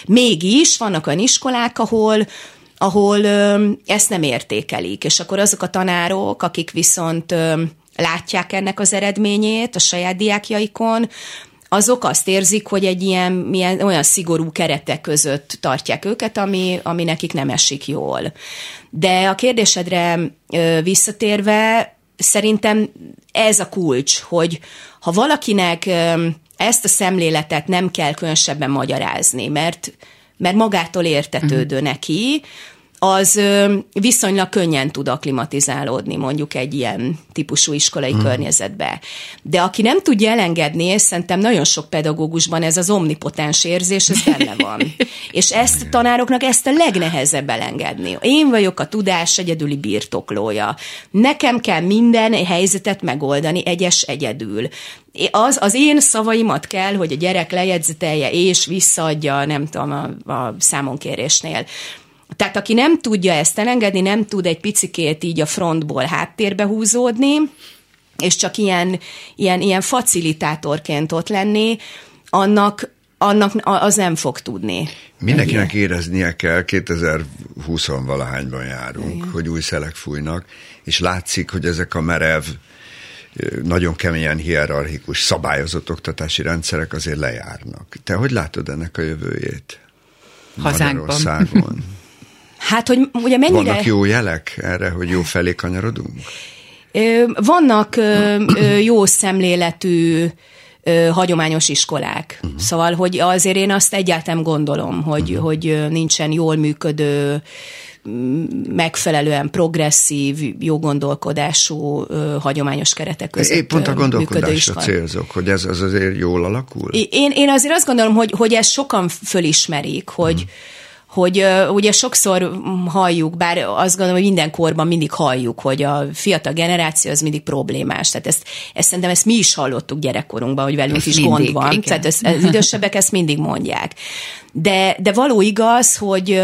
Mégis vannak olyan iskolák, ahol ahol ezt nem értékelik, és akkor azok a tanárok, akik viszont látják ennek az eredményét a saját diákjaikon, azok azt érzik, hogy egy ilyen, milyen, olyan szigorú keretek között tartják őket, ami, ami nekik nem esik jól. De a kérdésedre visszatérve, szerintem ez a kulcs, hogy ha valakinek ezt a szemléletet nem kell különösebben magyarázni, mert mert magától értetődő uh-huh. neki, az viszonylag könnyen tud aklimatizálódni mondjuk egy ilyen típusú iskolai hmm. környezetbe. De aki nem tudja elengedni, és szerintem nagyon sok pedagógusban ez az omnipotens érzés, ez benne van. és ezt tanároknak ezt a legnehezebb elengedni. Én vagyok a tudás egyedüli birtoklója. Nekem kell minden helyzetet megoldani egyes egyedül az, az én szavaimat kell, hogy a gyerek lejegyzetelje és visszaadja, nem tudom, a, a számonkérésnél. Tehát aki nem tudja ezt elengedni, nem tud egy picikét így a frontból háttérbe húzódni, és csak ilyen, ilyen, ilyen facilitátorként ott lenni, annak, annak az nem fog tudni. Mindenkinek éreznie kell, 2020-valahányban járunk, Igen. hogy új szelek fújnak, és látszik, hogy ezek a merev, nagyon keményen hierarchikus, szabályozott oktatási rendszerek azért lejárnak. Te hogy látod ennek a jövőjét? Hazánkban. Hát, hogy ugye mennyire... Vannak jó jelek erre, hogy jó felé kanyarodunk? Vannak jó szemléletű hagyományos iskolák. Uh-huh. Szóval, hogy azért én azt egyáltalán gondolom, hogy, uh-huh. hogy nincsen jól működő, megfelelően progresszív, jó gondolkodású, hagyományos keretek között Épp pont a gondolkodásra célzok, hogy ez az azért jól alakul? Én, én azért azt gondolom, hogy, hogy ezt sokan fölismerik, hogy uh-huh hogy ugye sokszor halljuk, bár azt gondolom, hogy minden korban mindig halljuk, hogy a fiatal generáció az mindig problémás. Tehát ezt, ezt szerintem ezt mi is hallottuk gyerekkorunkban, hogy velünk ezt is mindig, gond van. Igen. Tehát ez, az idősebbek ezt mindig mondják. De, de való igaz, hogy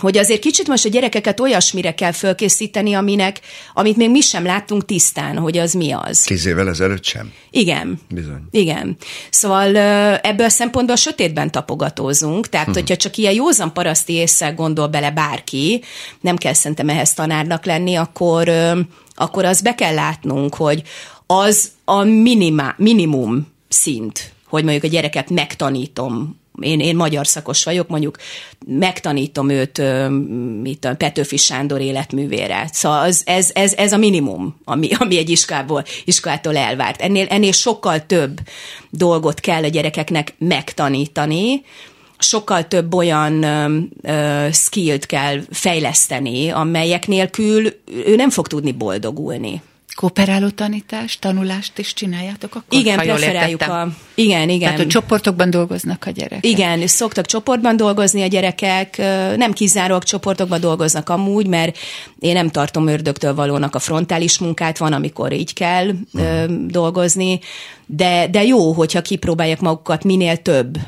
hogy azért kicsit most a gyerekeket olyasmire kell fölkészíteni, aminek, amit még mi sem láttunk tisztán, hogy az mi az. Tíz évvel ezelőtt sem? Igen. Bizony. Igen. Szóval ebből a szempontból a sötétben tapogatózunk, tehát hmm. hogyha csak ilyen józan paraszti észre gondol bele bárki, nem kell szerintem ehhez tanárnak lenni, akkor, akkor az be kell látnunk, hogy az a minima, minimum szint, hogy mondjuk a gyereket megtanítom én, én magyar szakos vagyok, mondjuk megtanítom őt, mit Petőfi Sándor életművére. Szóval az, ez, ez, ez a minimum, ami, ami egy iskából, iskától elvárt. Ennél, ennél sokkal több dolgot kell a gyerekeknek megtanítani, sokkal több olyan skillt kell fejleszteni, amelyek nélkül ő nem fog tudni boldogulni. Kooperáló tanítást, tanulást is csináljátok akkor? Igen, preferáljuk a... Igen, igen. Tehát, hogy csoportokban dolgoznak a gyerekek? Igen, szoktak csoportban dolgozni a gyerekek, nem kizárólag csoportokban dolgoznak amúgy, mert én nem tartom ördögtől valónak a frontális munkát, van, amikor így kell uh-huh. dolgozni, de, de jó, hogyha kipróbálják magukat minél több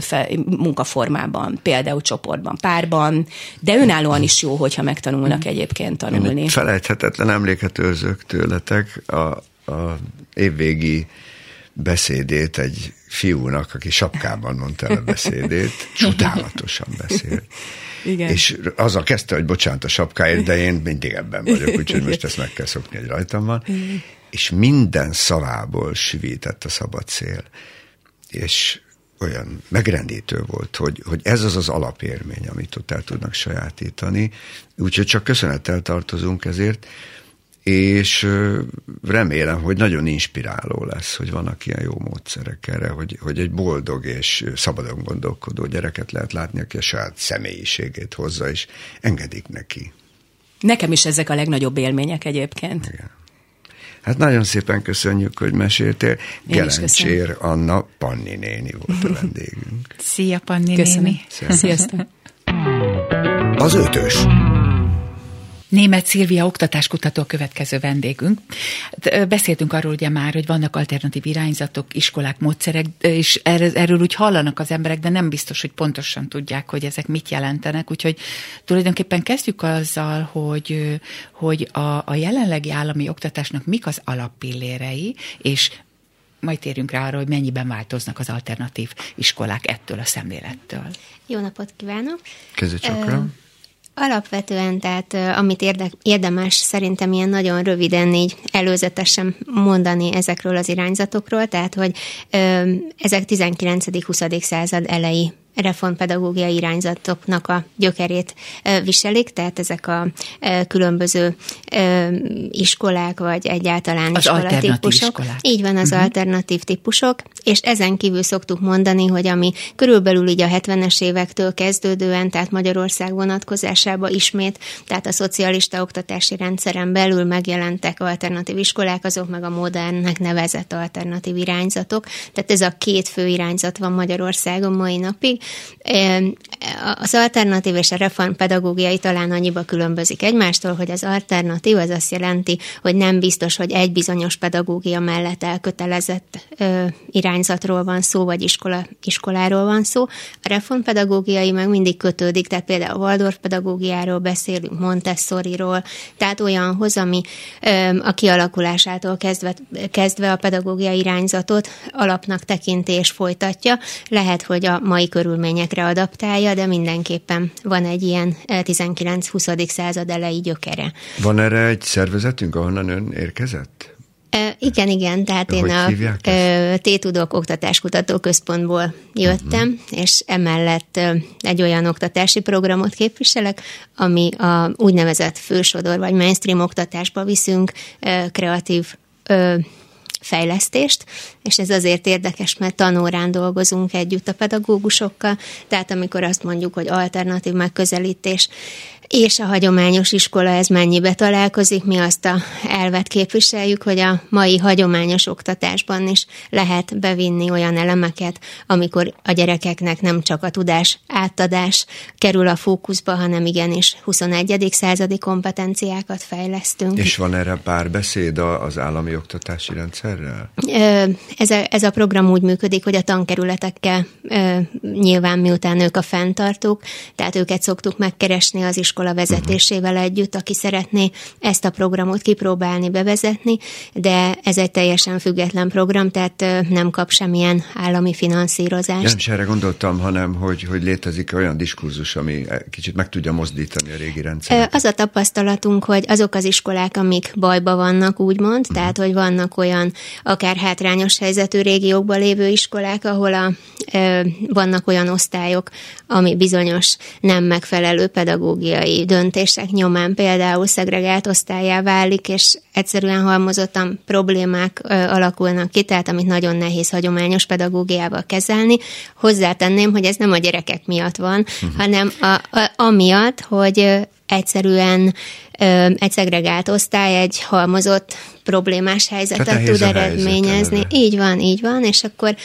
fe, munkaformában, például csoportban, párban, de önállóan is jó, hogyha megtanulnak egyébként tanulni. Én felejthetetlen emléket őrzök tőletek a, a évvégi beszédét egy fiúnak, aki sapkában mondta el a beszédét, csodálatosan beszélt. Igen. És azzal kezdte, hogy bocsánat a sapkáért, de én mindig ebben vagyok, úgyhogy most ezt meg kell szokni, hogy rajtam van. És minden szavából süvített a szabad szél. És olyan megrendítő volt, hogy, hogy ez az az alapérmény, amit ott el tudnak sajátítani. Úgyhogy csak köszönettel tartozunk ezért, és remélem, hogy nagyon inspiráló lesz, hogy vannak ilyen jó módszerek erre, hogy, hogy egy boldog és szabadon gondolkodó gyereket lehet látni, aki a saját személyiségét hozza, és engedik neki. Nekem is ezek a legnagyobb élmények egyébként. Igen. Hát nagyon szépen köszönjük, hogy meséltél. Gelencsér Anna Panni néni volt a vendégünk. Szia, Panni Köszönöm. néni. Sziasztok. Az ötös. Német Szilvia oktatáskutató következő vendégünk. Beszéltünk arról ugye már, hogy vannak alternatív irányzatok, iskolák, módszerek, és erről úgy hallanak az emberek, de nem biztos, hogy pontosan tudják, hogy ezek mit jelentenek. Úgyhogy tulajdonképpen kezdjük azzal, hogy, hogy a, a jelenlegi állami oktatásnak mik az alappillérei, és majd térjünk rá arra, hogy mennyiben változnak az alternatív iskolák ettől a szemlélettől. Jó napot kívánok! Kezdjük Alapvetően, tehát amit érde, érdemes szerintem ilyen nagyon röviden így előzetesen mondani ezekről az irányzatokról, tehát hogy ö, ezek 19.-20. század elejé reformpedagógiai irányzatoknak a gyökerét viselik, tehát ezek a különböző iskolák, vagy egyáltalán az iskolatípusok. Iskolák. Így van, az uh-huh. alternatív típusok, és ezen kívül szoktuk mondani, hogy ami körülbelül így a 70-es évektől kezdődően, tehát Magyarország vonatkozásába ismét, tehát a szocialista oktatási rendszeren belül megjelentek alternatív iskolák, azok meg a modernnek nevezett alternatív irányzatok. Tehát ez a két fő irányzat van Magyarországon mai napig, az alternatív és a reform pedagógiai talán annyiba különbözik egymástól, hogy az alternatív az azt jelenti, hogy nem biztos, hogy egy bizonyos pedagógia mellett elkötelezett irányzatról van szó, vagy iskola, iskoláról van szó. A reformpedagógiai meg mindig kötődik, tehát például a Waldorf pedagógiáról beszélünk, Montessori-ról, tehát olyanhoz, ami ö, a kialakulásától kezdve, kezdve a pedagógiai irányzatot alapnak tekinti és folytatja. Lehet, hogy a mai körül körülményekre adaptálja, de mindenképpen van egy ilyen 19-20. Eh, század elejé gyökere. Van erre egy szervezetünk, ahonnan ön érkezett? E, igen, igen, tehát Hogy én a e, T-Tudok Oktatáskutató Központból jöttem, uh-huh. és emellett egy olyan oktatási programot képviselek, ami a úgynevezett fősodor vagy mainstream oktatásba viszünk kreatív fejlesztést, és ez azért érdekes, mert tanórán dolgozunk együtt a pedagógusokkal, tehát amikor azt mondjuk, hogy alternatív megközelítés, és a hagyományos iskola ez mennyibe találkozik. Mi azt a elvet képviseljük, hogy a mai hagyományos oktatásban is lehet bevinni olyan elemeket, amikor a gyerekeknek nem csak a tudás átadás kerül a fókuszba, hanem igenis 21. századi kompetenciákat fejlesztünk. És van erre párbeszéd az állami oktatási rendszerrel? Ez a, ez a program úgy működik, hogy a tankerületekkel nyilván miután ők a fenntartók, tehát őket szoktuk megkeresni az iskola vezetésével együtt, aki szeretné ezt a programot kipróbálni, bevezetni, de ez egy teljesen független program, tehát nem kap semmilyen állami finanszírozást. Nem is erre gondoltam, hanem hogy, hogy létezik olyan diskurzus, ami kicsit meg tudja mozdítani a régi rendszert. Az a tapasztalatunk, hogy azok az iskolák, amik bajba vannak, úgymond, uh-huh. tehát hogy vannak olyan akár hátrányos helyzetű régiókban lévő iskolák, ahol a, vannak olyan osztályok, ami bizonyos nem megfelelő pedagógiai döntések nyomán például szegregált osztályá válik, és egyszerűen halmozottan problémák alakulnak ki, tehát amit nagyon nehéz hagyományos pedagógiával kezelni. Hozzátenném, hogy ez nem a gyerekek miatt van, uh-huh. hanem a, a, amiatt, hogy egyszerűen egy szegregált osztály egy halmozott problémás helyzetet tud eredményezni. Helyzet, így van, így van, és akkor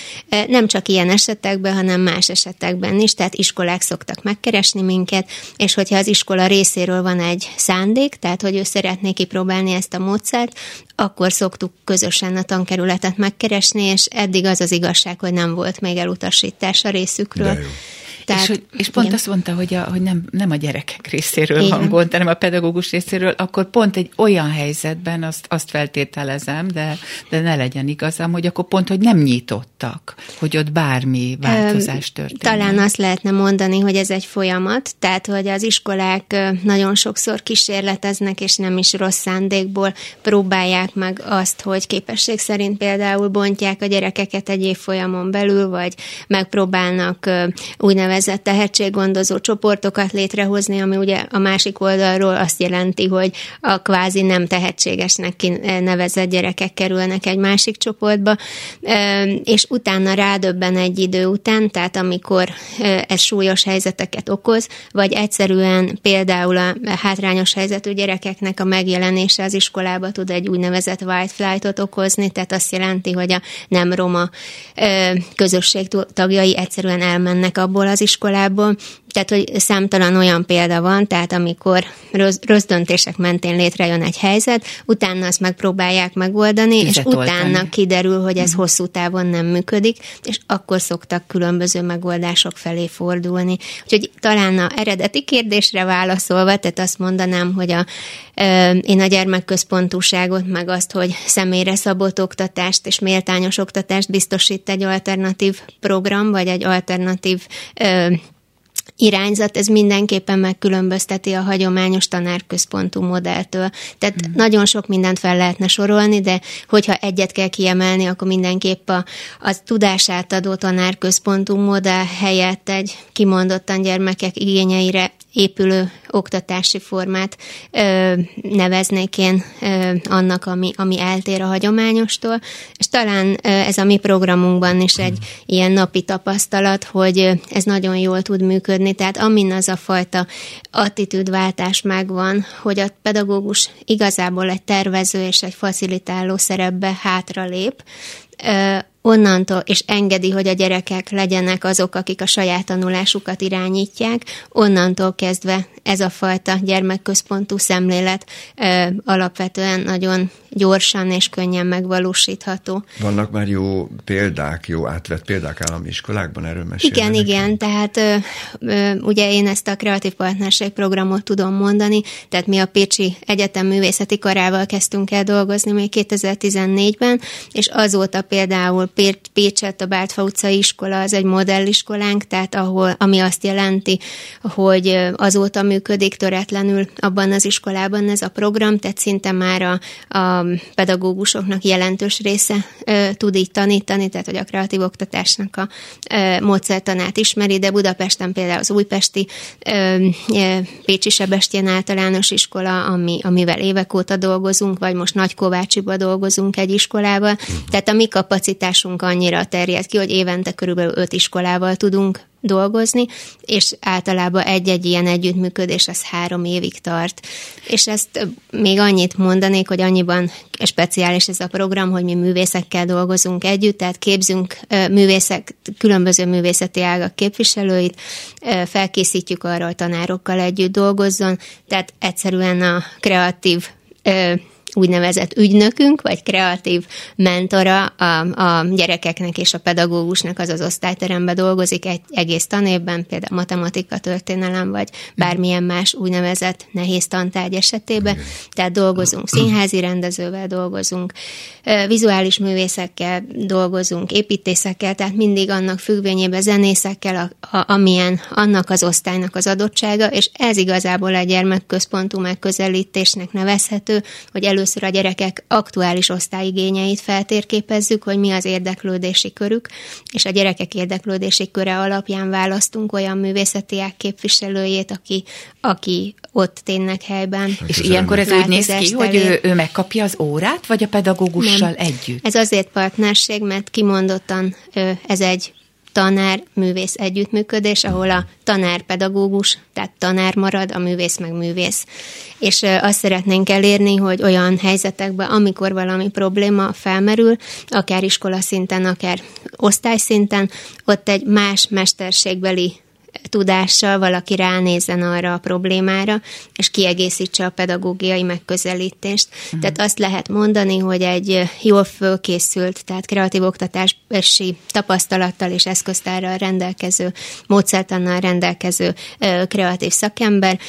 nem csak ilyen esetekben, hanem más esetekben is, tehát iskolák szoktak megkeresni minket, és hogyha az iskola részéről van egy szándék, tehát hogy ő szeretné kipróbálni ezt a módszert, akkor szoktuk közösen a tankerületet megkeresni, és eddig az az igazság, hogy nem volt még elutasítás a részükről. De jó. Tehát, és, hogy, és pont igen. azt mondta, hogy, a, hogy nem, nem a gyerekek részéről igen. van gond, hanem a pedagógus részéről, akkor pont egy olyan helyzetben azt, azt feltételezem, de, de ne legyen igazam, hogy akkor pont, hogy nem nyitottak, hogy ott bármi változás történik. Talán azt lehetne mondani, hogy ez egy folyamat, tehát hogy az iskolák nagyon sokszor kísérleteznek, és nem is rossz szándékból próbálják meg azt, hogy képesség szerint például bontják a gyerekeket egy évfolyamon belül, vagy megpróbálnak úgynevezett úgynevezett tehetséggondozó csoportokat létrehozni, ami ugye a másik oldalról azt jelenti, hogy a kvázi nem tehetségesnek nevezett gyerekek kerülnek egy másik csoportba, és utána rádöbben egy idő után, tehát amikor ez súlyos helyzeteket okoz, vagy egyszerűen például a hátrányos helyzetű gyerekeknek a megjelenése az iskolába tud egy úgynevezett white flightot okozni, tehát azt jelenti, hogy a nem roma közösség tagjai egyszerűen elmennek abból az iskolából, tehát, hogy számtalan olyan példa van, tehát amikor rossz, rossz döntések mentén létrejön egy helyzet, utána azt megpróbálják megoldani, Fizet és utána oltani. kiderül, hogy ez mm. hosszú távon nem működik, és akkor szoktak különböző megoldások felé fordulni. Úgyhogy talán a eredeti kérdésre válaszolva, tehát azt mondanám, hogy a, én a gyermekközpontúságot, meg azt, hogy személyre szabott oktatást és méltányos oktatást biztosít egy alternatív program, vagy egy alternatív irányzat, ez mindenképpen megkülönbözteti a hagyományos tanárközpontú modelltől. Tehát mm. nagyon sok mindent fel lehetne sorolni, de hogyha egyet kell kiemelni, akkor mindenképp a, a tudását adó tanárközpontú modell helyett egy kimondottan gyermekek igényeire épülő oktatási formát ö, neveznék én ö, annak, ami, ami eltér a hagyományostól, és talán ö, ez a mi programunkban is egy ilyen napi tapasztalat, hogy ez nagyon jól tud működni, tehát amin az a fajta attitűdváltás megvan, hogy a pedagógus igazából egy tervező és egy facilitáló szerepbe hátra lép, onnantól, és engedi, hogy a gyerekek legyenek azok, akik a saját tanulásukat irányítják, onnantól kezdve ez a fajta gyermekközpontú szemlélet ö, alapvetően nagyon gyorsan és könnyen megvalósítható. Vannak már jó példák, jó átvett példák állami iskolákban, erről mesélni? Igen, igen, tehát ö, ö, ugye én ezt a kreatív partnerség programot tudom mondani, tehát mi a Pécsi Egyetem művészeti karával kezdtünk el dolgozni még 2014-ben, és azóta például Pécset, a Bártfa utcai iskola az egy modelliskolánk, tehát ahol, ami azt jelenti, hogy azóta működik töretlenül abban az iskolában ez a program, tehát szinte már a, a pedagógusoknak jelentős része ö, tud így tanítani, tehát hogy a kreatív oktatásnak a ö, módszertanát ismeri, de Budapesten például az újpesti ö, Pécsi Sebestyén általános iskola, ami, amivel évek óta dolgozunk, vagy most Nagykovácsiba dolgozunk egy iskolával, tehát a mi kapacitásunk tudásunk annyira terjed ki, hogy évente körülbelül öt iskolával tudunk dolgozni, és általában egy-egy ilyen együttműködés az három évig tart. És ezt még annyit mondanék, hogy annyiban speciális ez a program, hogy mi művészekkel dolgozunk együtt, tehát képzünk művészek, különböző művészeti ágak képviselőit, felkészítjük arra, hogy tanárokkal együtt dolgozzon, tehát egyszerűen a kreatív úgynevezett ügynökünk, vagy kreatív mentora a, a gyerekeknek és a pedagógusnak az az osztályteremben dolgozik egy egész tanévben, például matematika, történelem, vagy bármilyen más úgynevezett nehéz tantárgy esetében. Tehát dolgozunk színházi rendezővel, dolgozunk vizuális művészekkel, dolgozunk építészekkel, tehát mindig annak függvényében zenészekkel, a, a, amilyen annak az osztálynak az adottsága, és ez igazából a gyermekközpontú megközelítésnek nevezhető, hogy elő először a gyerekek aktuális osztályigényeit feltérképezzük, hogy mi az érdeklődési körük, és a gyerekek érdeklődési köre alapján választunk olyan művészeti ág képviselőjét, aki, aki ott tényleg helyben. És ilyenkor ez úgy néz ki, hogy ő, ő megkapja az órát, vagy a pedagógussal Nem. együtt? Ez azért partnerség, mert kimondottan ez egy tanár-művész együttműködés, ahol a tanár-pedagógus, tehát tanár marad, a művész meg művész. És azt szeretnénk elérni, hogy olyan helyzetekben, amikor valami probléma felmerül, akár iskola szinten, akár osztályszinten, ott egy más mesterségbeli tudással valaki ránézzen arra a problémára, és kiegészítse a pedagógiai megközelítést. Uh-huh. Tehát azt lehet mondani, hogy egy jól fölkészült, tehát kreatív oktatási tapasztalattal és eszköztárral rendelkező, módszertannal rendelkező kreatív szakember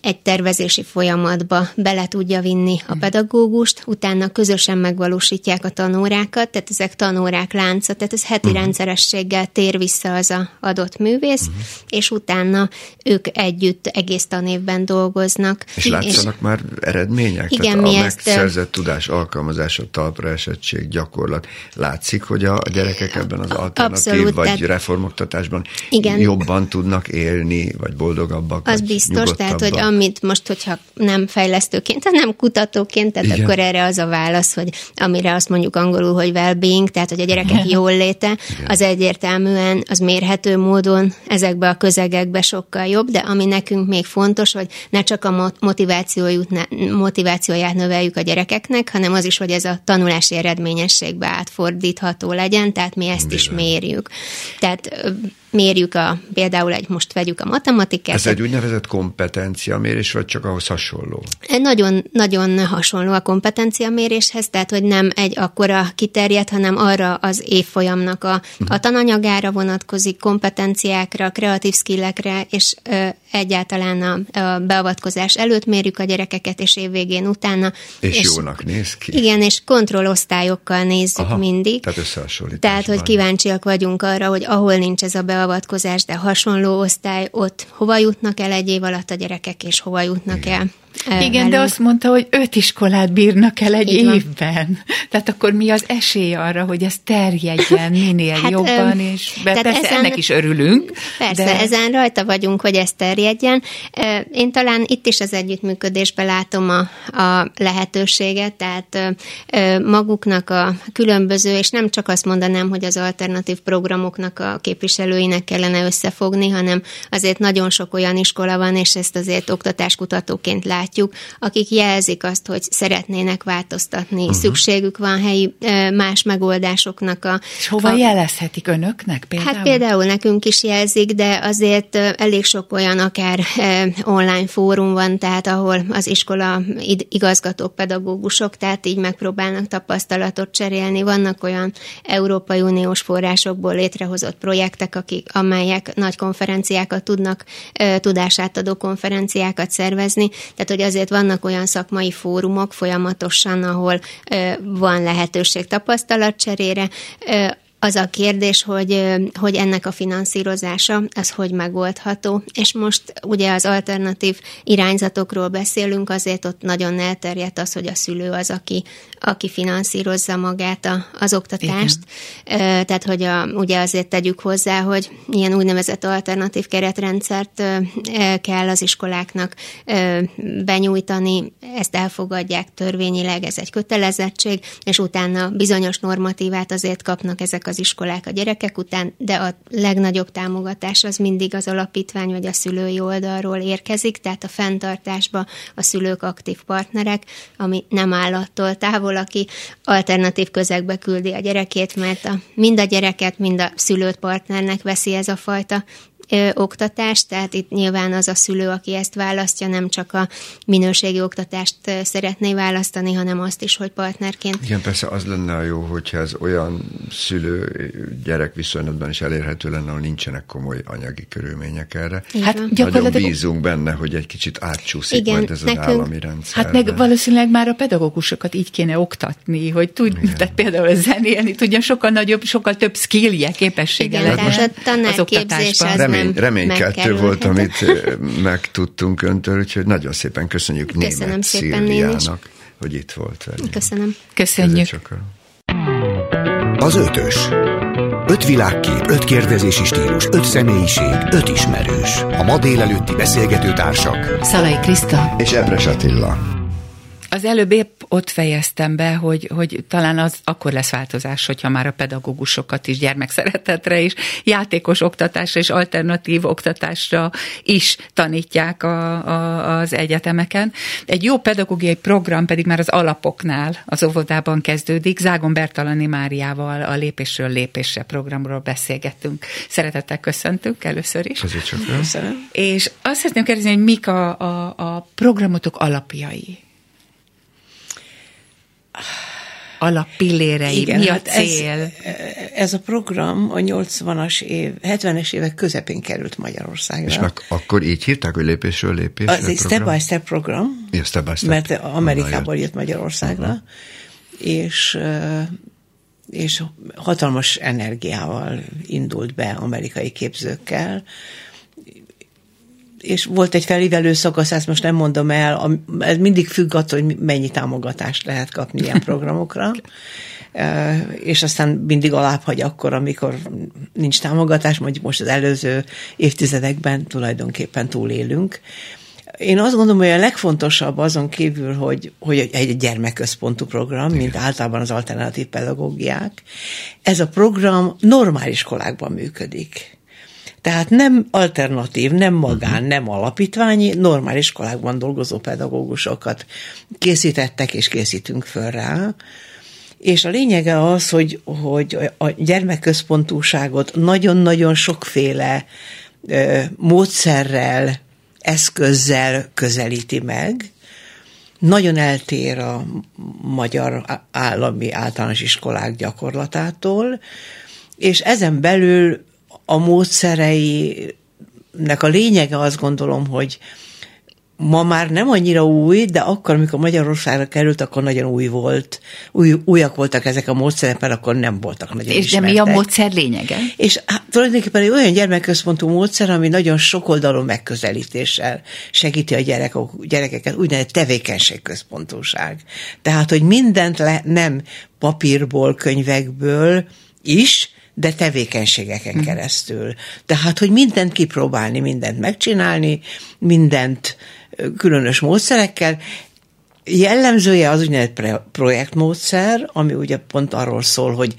egy tervezési folyamatba bele tudja vinni a pedagógust, utána közösen megvalósítják a tanórákat, tehát ezek tanórák lánca, tehát ez heti uh-huh. rendszerességgel tér vissza az a adott művész, uh-huh. és utána ők együtt egész tanévben dolgoznak. És látszanak és már eredmények? Igen, tehát mi a megszerzett ezt, tudás alkalmazása, talpra esettség, gyakorlat. Látszik, hogy a gyerekek ebben az alternatív Abszolút, vagy tehát, reformoktatásban igen, jobban tudnak élni, vagy boldogabbak? Az biztos, tehát hogy amit most, hogyha nem fejlesztőként, hanem kutatóként, tehát Igen. akkor erre az a válasz, hogy amire azt mondjuk angolul, hogy well-being, tehát hogy a gyerekek jól léte, Igen. az egyértelműen, az mérhető módon ezekbe a közegekbe sokkal jobb, de ami nekünk még fontos, hogy ne csak a motivációját, motivációját növeljük a gyerekeknek, hanem az is, hogy ez a tanulási eredményességbe átfordítható legyen, tehát mi ezt Bizony. is mérjük. Tehát mérjük a, például egy, most vegyük a matematikát. Ez egy úgynevezett kompetenciamérés, vagy csak ahhoz hasonló? Nagyon, nagyon hasonló a kompetenciaméréshez, tehát hogy nem egy akkora kiterjed, hanem arra az évfolyamnak a, a tananyagára vonatkozik, kompetenciákra, kreatív skillekre, és ö, egyáltalán a, beavatkozás előtt mérjük a gyerekeket, és évvégén utána. És, és jónak néz ki. Igen, és kontrollosztályokkal nézzük Aha, mindig. Tehát összehasonlításban. Tehát, hogy kíváncsiak vagyunk arra, hogy ahol nincs ez a beavatkozás, de hasonló osztály, ott hova jutnak el egy év alatt a gyerekek, és hova jutnak Igen. el igen, velünk. de azt mondta, hogy öt iskolát bírnak el egy Így évben. Van. Tehát akkor mi az esély arra, hogy ez terjedjen minél hát, jobban, és be, persze ezen, ennek is örülünk. Persze, de... ezen rajta vagyunk, hogy ez terjedjen. Én talán itt is az együttműködésben látom a, a lehetőséget, tehát maguknak a különböző, és nem csak azt mondanám, hogy az alternatív programoknak a képviselőinek kellene összefogni, hanem azért nagyon sok olyan iskola van, és ezt azért oktatáskutatóként látjuk, látjuk, akik jelzik azt, hogy szeretnének változtatni, uh-huh. szükségük van helyi más megoldásoknak a... És hova a, jelezhetik önöknek például? Hát például nekünk is jelzik, de azért elég sok olyan akár online fórum van, tehát ahol az iskola igazgatók, pedagógusok, tehát így megpróbálnak tapasztalatot cserélni. Vannak olyan Európai Uniós forrásokból létrehozott projektek, akik, amelyek nagy konferenciákat tudnak, tudásátadó konferenciákat szervezni, tehát hogy azért vannak olyan szakmai fórumok folyamatosan, ahol van lehetőség tapasztalatcserére, Az a kérdés, hogy, hogy ennek a finanszírozása, az hogy megoldható. És most ugye az alternatív irányzatokról beszélünk, azért ott nagyon elterjedt az, hogy a szülő az, aki, aki finanszírozza magát a, az oktatást. Igen. Tehát, hogy a, ugye azért tegyük hozzá, hogy ilyen úgynevezett alternatív keretrendszert kell az iskoláknak benyújtani, ezt elfogadják törvényileg, ez egy kötelezettség, és utána bizonyos normatívát azért kapnak ezek az iskolák a gyerekek után, de a legnagyobb támogatás az mindig az alapítvány vagy a szülői oldalról érkezik, tehát a fenntartásba a szülők aktív partnerek, ami nem áll attól távol, aki alternatív közegbe küldi a gyerekét, mert a, mind a gyereket, mind a szülőt partnernek veszi ez a fajta ö, oktatást, tehát itt nyilván az a szülő, aki ezt választja, nem csak a minőségi oktatást szeretné választani, hanem azt is, hogy partnerként. Igen, persze az lenne a jó, hogyha ez olyan szülő-gyerek viszonylatban is elérhető lenne, ahol nincsenek komoly anyagi körülmények erre. Hát gyakorlatilag... Nagyon bízunk benne, hogy egy kicsit átcsúszik Igen, majd ez nekünk... az állami rendszer. Hát meg valószínűleg már a pedagógusokat így kéne oktatni, hogy tud, tehát például zenélni tudja, sokkal nagyobb, sokkal több skillje, képessége Igen, legyen az oktatásban remény, reménykeltő volt, amit megtudtunk öntől, úgyhogy nagyon szépen köszönjük Köszönöm német szépen Szilviának, hogy itt volt velünk. Köszönöm. Köszönjük. Az ötös. Öt világkép, öt kérdezési stílus, öt személyiség, öt ismerős. A ma délelőtti beszélgető társak. Szalai Kriszta. És Ebres Attila. Az előbb épp ott fejeztem be, hogy, hogy talán az akkor lesz változás, hogyha már a pedagógusokat is gyermekszeretetre is, játékos oktatásra és alternatív oktatásra is tanítják a, a, az egyetemeken. Egy jó pedagógiai program pedig már az alapoknál, az óvodában kezdődik. Zágon Bertalani Máriával a Lépésről Lépésre programról beszélgettünk. Szeretettel köszöntünk először is. Köszönöm. És azt szeretném kérdezni, hogy mik a, a, a programotok alapjai? Alappillérei, Igen, mi a hát cél? Ez, ez a program a 80-as év, 70-es évek közepén került Magyarországra. És meg akkor így hívták, hogy lépésről lépésre Az egy step-by-step program, ja, step by step. mert Amerikából jött Magyarországra, uh-huh. és és hatalmas energiával indult be amerikai képzőkkel, és volt egy felívelő szakasz, ezt most nem mondom el, ez mindig függ attól, hogy mennyi támogatást lehet kapni ilyen programokra, és aztán mindig alább hagy akkor, amikor nincs támogatás, mondjuk most az előző évtizedekben tulajdonképpen túlélünk. Én azt gondolom, hogy a legfontosabb azon kívül, hogy, hogy egy gyermekközpontú program, Igen. mint általában az alternatív pedagógiák, ez a program normál iskolákban működik. Tehát nem alternatív, nem magán, uh-huh. nem alapítványi, normál iskolákban dolgozó pedagógusokat készítettek és készítünk föl rá. És a lényege az, hogy, hogy a gyermekközpontúságot nagyon-nagyon sokféle módszerrel, eszközzel közelíti meg. Nagyon eltér a magyar állami általános iskolák gyakorlatától, és ezen belül a módszereinek a lényege azt gondolom, hogy ma már nem annyira új, de akkor, amikor Magyarországra került, akkor nagyon új volt. Új, újak voltak ezek a módszerek, mert akkor nem voltak nagyon És ismertek. de mi a módszer lényege? És hát, tulajdonképpen egy olyan gyermekközpontú módszer, ami nagyon sokoldalú megközelítéssel segíti a gyerekek, gyerekeket, úgynevezett tevékenységközpontúság. Tehát, hogy mindent le, nem papírból, könyvekből is, de tevékenységeken mhm. keresztül. Tehát, hogy mindent kipróbálni, mindent megcsinálni, mindent különös módszerekkel, Jellemzője az úgynevezett projektmódszer, ami ugye pont arról szól, hogy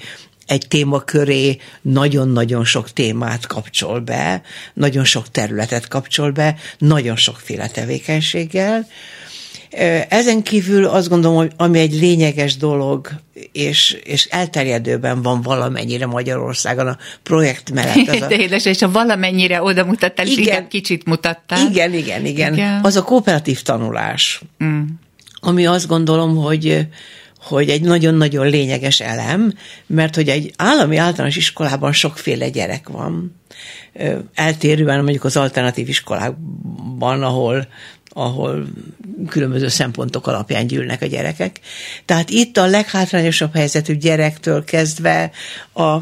egy téma köré nagyon-nagyon sok témát kapcsol be, nagyon sok területet kapcsol be, nagyon sokféle tevékenységgel, ezen kívül azt gondolom, hogy ami egy lényeges dolog, és, és elterjedőben van valamennyire Magyarországon a projekt mellett. Az a... De édes, és a valamennyire oda mutattál, igen, igen, kicsit mutattál. Igen, igen, igen, igen. Az a kooperatív tanulás, mm. ami azt gondolom, hogy hogy egy nagyon-nagyon lényeges elem, mert hogy egy állami általános iskolában sokféle gyerek van. Eltérően mondjuk az alternatív iskolákban, ahol ahol különböző szempontok alapján gyűlnek a gyerekek. Tehát itt a leghátrányosabb helyzetű gyerektől kezdve a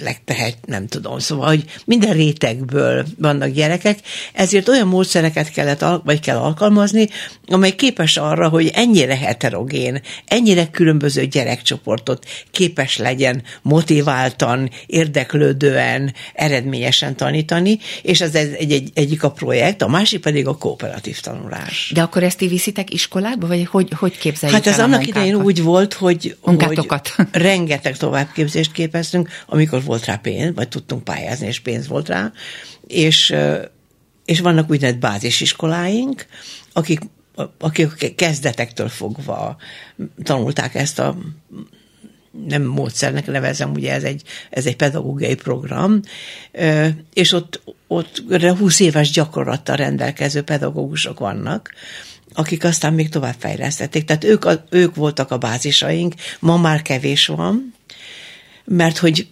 legtehet, nem tudom, szóval, hogy minden rétegből vannak gyerekek, ezért olyan módszereket kellett, vagy kell alkalmazni, amely képes arra, hogy ennyire heterogén, ennyire különböző gyerekcsoportot képes legyen motiváltan, érdeklődően, eredményesen tanítani, és ez egy, egy, egyik a projekt, a másik pedig a kooperatív tanulás. De akkor ezt ti viszitek iskolába, vagy hogy, hogy képzeljük Hát ez annak idején úgy volt, hogy, hogy rengeteg továbbképzést képeztünk, amikor volt rá pénz, vagy tudtunk pályázni, és pénz volt rá, és, és vannak úgynevezett bázisiskoláink, akik, akik kezdetektől fogva tanulták ezt a nem módszernek nevezem, ugye ez egy, ez egy pedagógiai program, és ott, ott 20 éves gyakorlattal rendelkező pedagógusok vannak, akik aztán még tovább fejlesztették. Tehát ők, ők voltak a bázisaink, ma már kevés van, mert hogy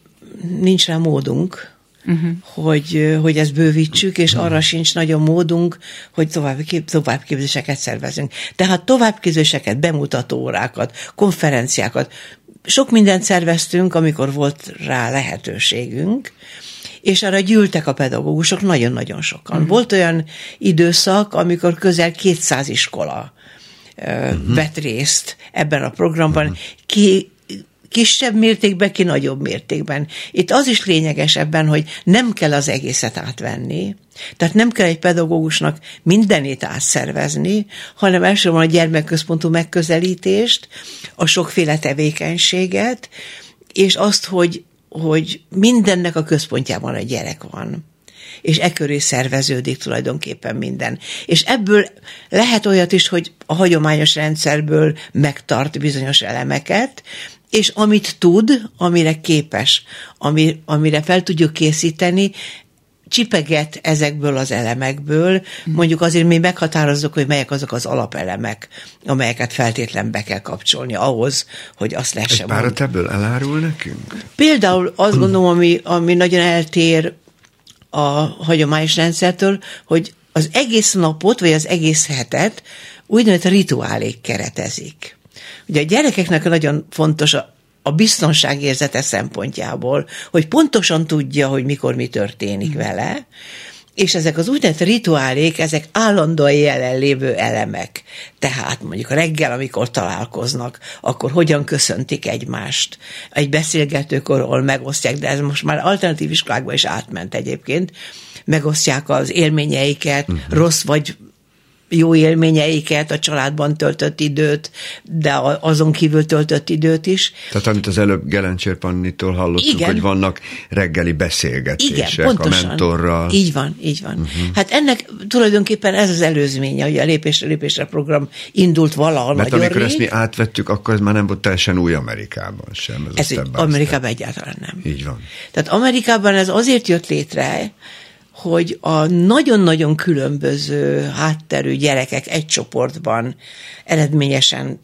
nincs rá módunk, uh-huh. hogy, hogy ezt bővítsük, és arra sincs nagyon módunk, hogy tovább, továbbképzéseket szervezünk. Tehát továbbképzéseket, bemutató órákat, konferenciákat, sok mindent szerveztünk, amikor volt rá lehetőségünk, és arra gyűltek a pedagógusok nagyon-nagyon sokan. Uh-huh. Volt olyan időszak, amikor közel 200 iskola uh-huh. vett részt ebben a programban. Uh-huh. Ki kisebb mértékben, ki nagyobb mértékben. Itt az is lényeges ebben, hogy nem kell az egészet átvenni, tehát nem kell egy pedagógusnak mindenét átszervezni, hanem elsősorban a gyermekközpontú megközelítést, a sokféle tevékenységet, és azt, hogy, hogy mindennek a központjában a gyerek van és e köré szerveződik tulajdonképpen minden. És ebből lehet olyat is, hogy a hagyományos rendszerből megtart bizonyos elemeket, és amit tud, amire képes, ami, amire fel tudjuk készíteni, csipeget ezekből az elemekből, mondjuk azért mi meghatározzuk, hogy melyek azok az alapelemek, amelyeket feltétlen be kell kapcsolni ahhoz, hogy azt lehessen Egy párat ebből elárul nekünk? Például azt gondolom, ami, ami nagyon eltér a hagyományos rendszertől, hogy az egész napot, vagy az egész hetet úgynevezett rituálék keretezik. Ugye a gyerekeknek nagyon fontos a, a biztonságérzete szempontjából, hogy pontosan tudja, hogy mikor mi történik mm. vele, és ezek az úgynevezett rituálék, ezek állandóan jelenlévő elemek. Tehát mondjuk reggel, amikor találkoznak, akkor hogyan köszöntik egymást. Egy beszélgetőkorról megosztják, de ez most már alternatív iskolákba is átment egyébként, megosztják az élményeiket, uh-huh. rossz vagy jó élményeiket, a családban töltött időt, de azon kívül töltött időt is. Tehát amit az előbb Gelencsér Pannitól hallottuk, Igen. hogy vannak reggeli beszélgetések Igen, pontosan. a mentorral. Így van, így van. Uh-huh. Hát ennek tulajdonképpen ez az előzménye, hogy a lépésre lépésre program indult valahol Mert amikor rég. ezt mi átvettük, akkor ez már nem volt teljesen új Amerikában sem. Ez, ez Amerikában egyáltalán nem. Így van. Tehát Amerikában ez azért jött létre, hogy a nagyon-nagyon különböző hátterű gyerekek egy csoportban eredményesen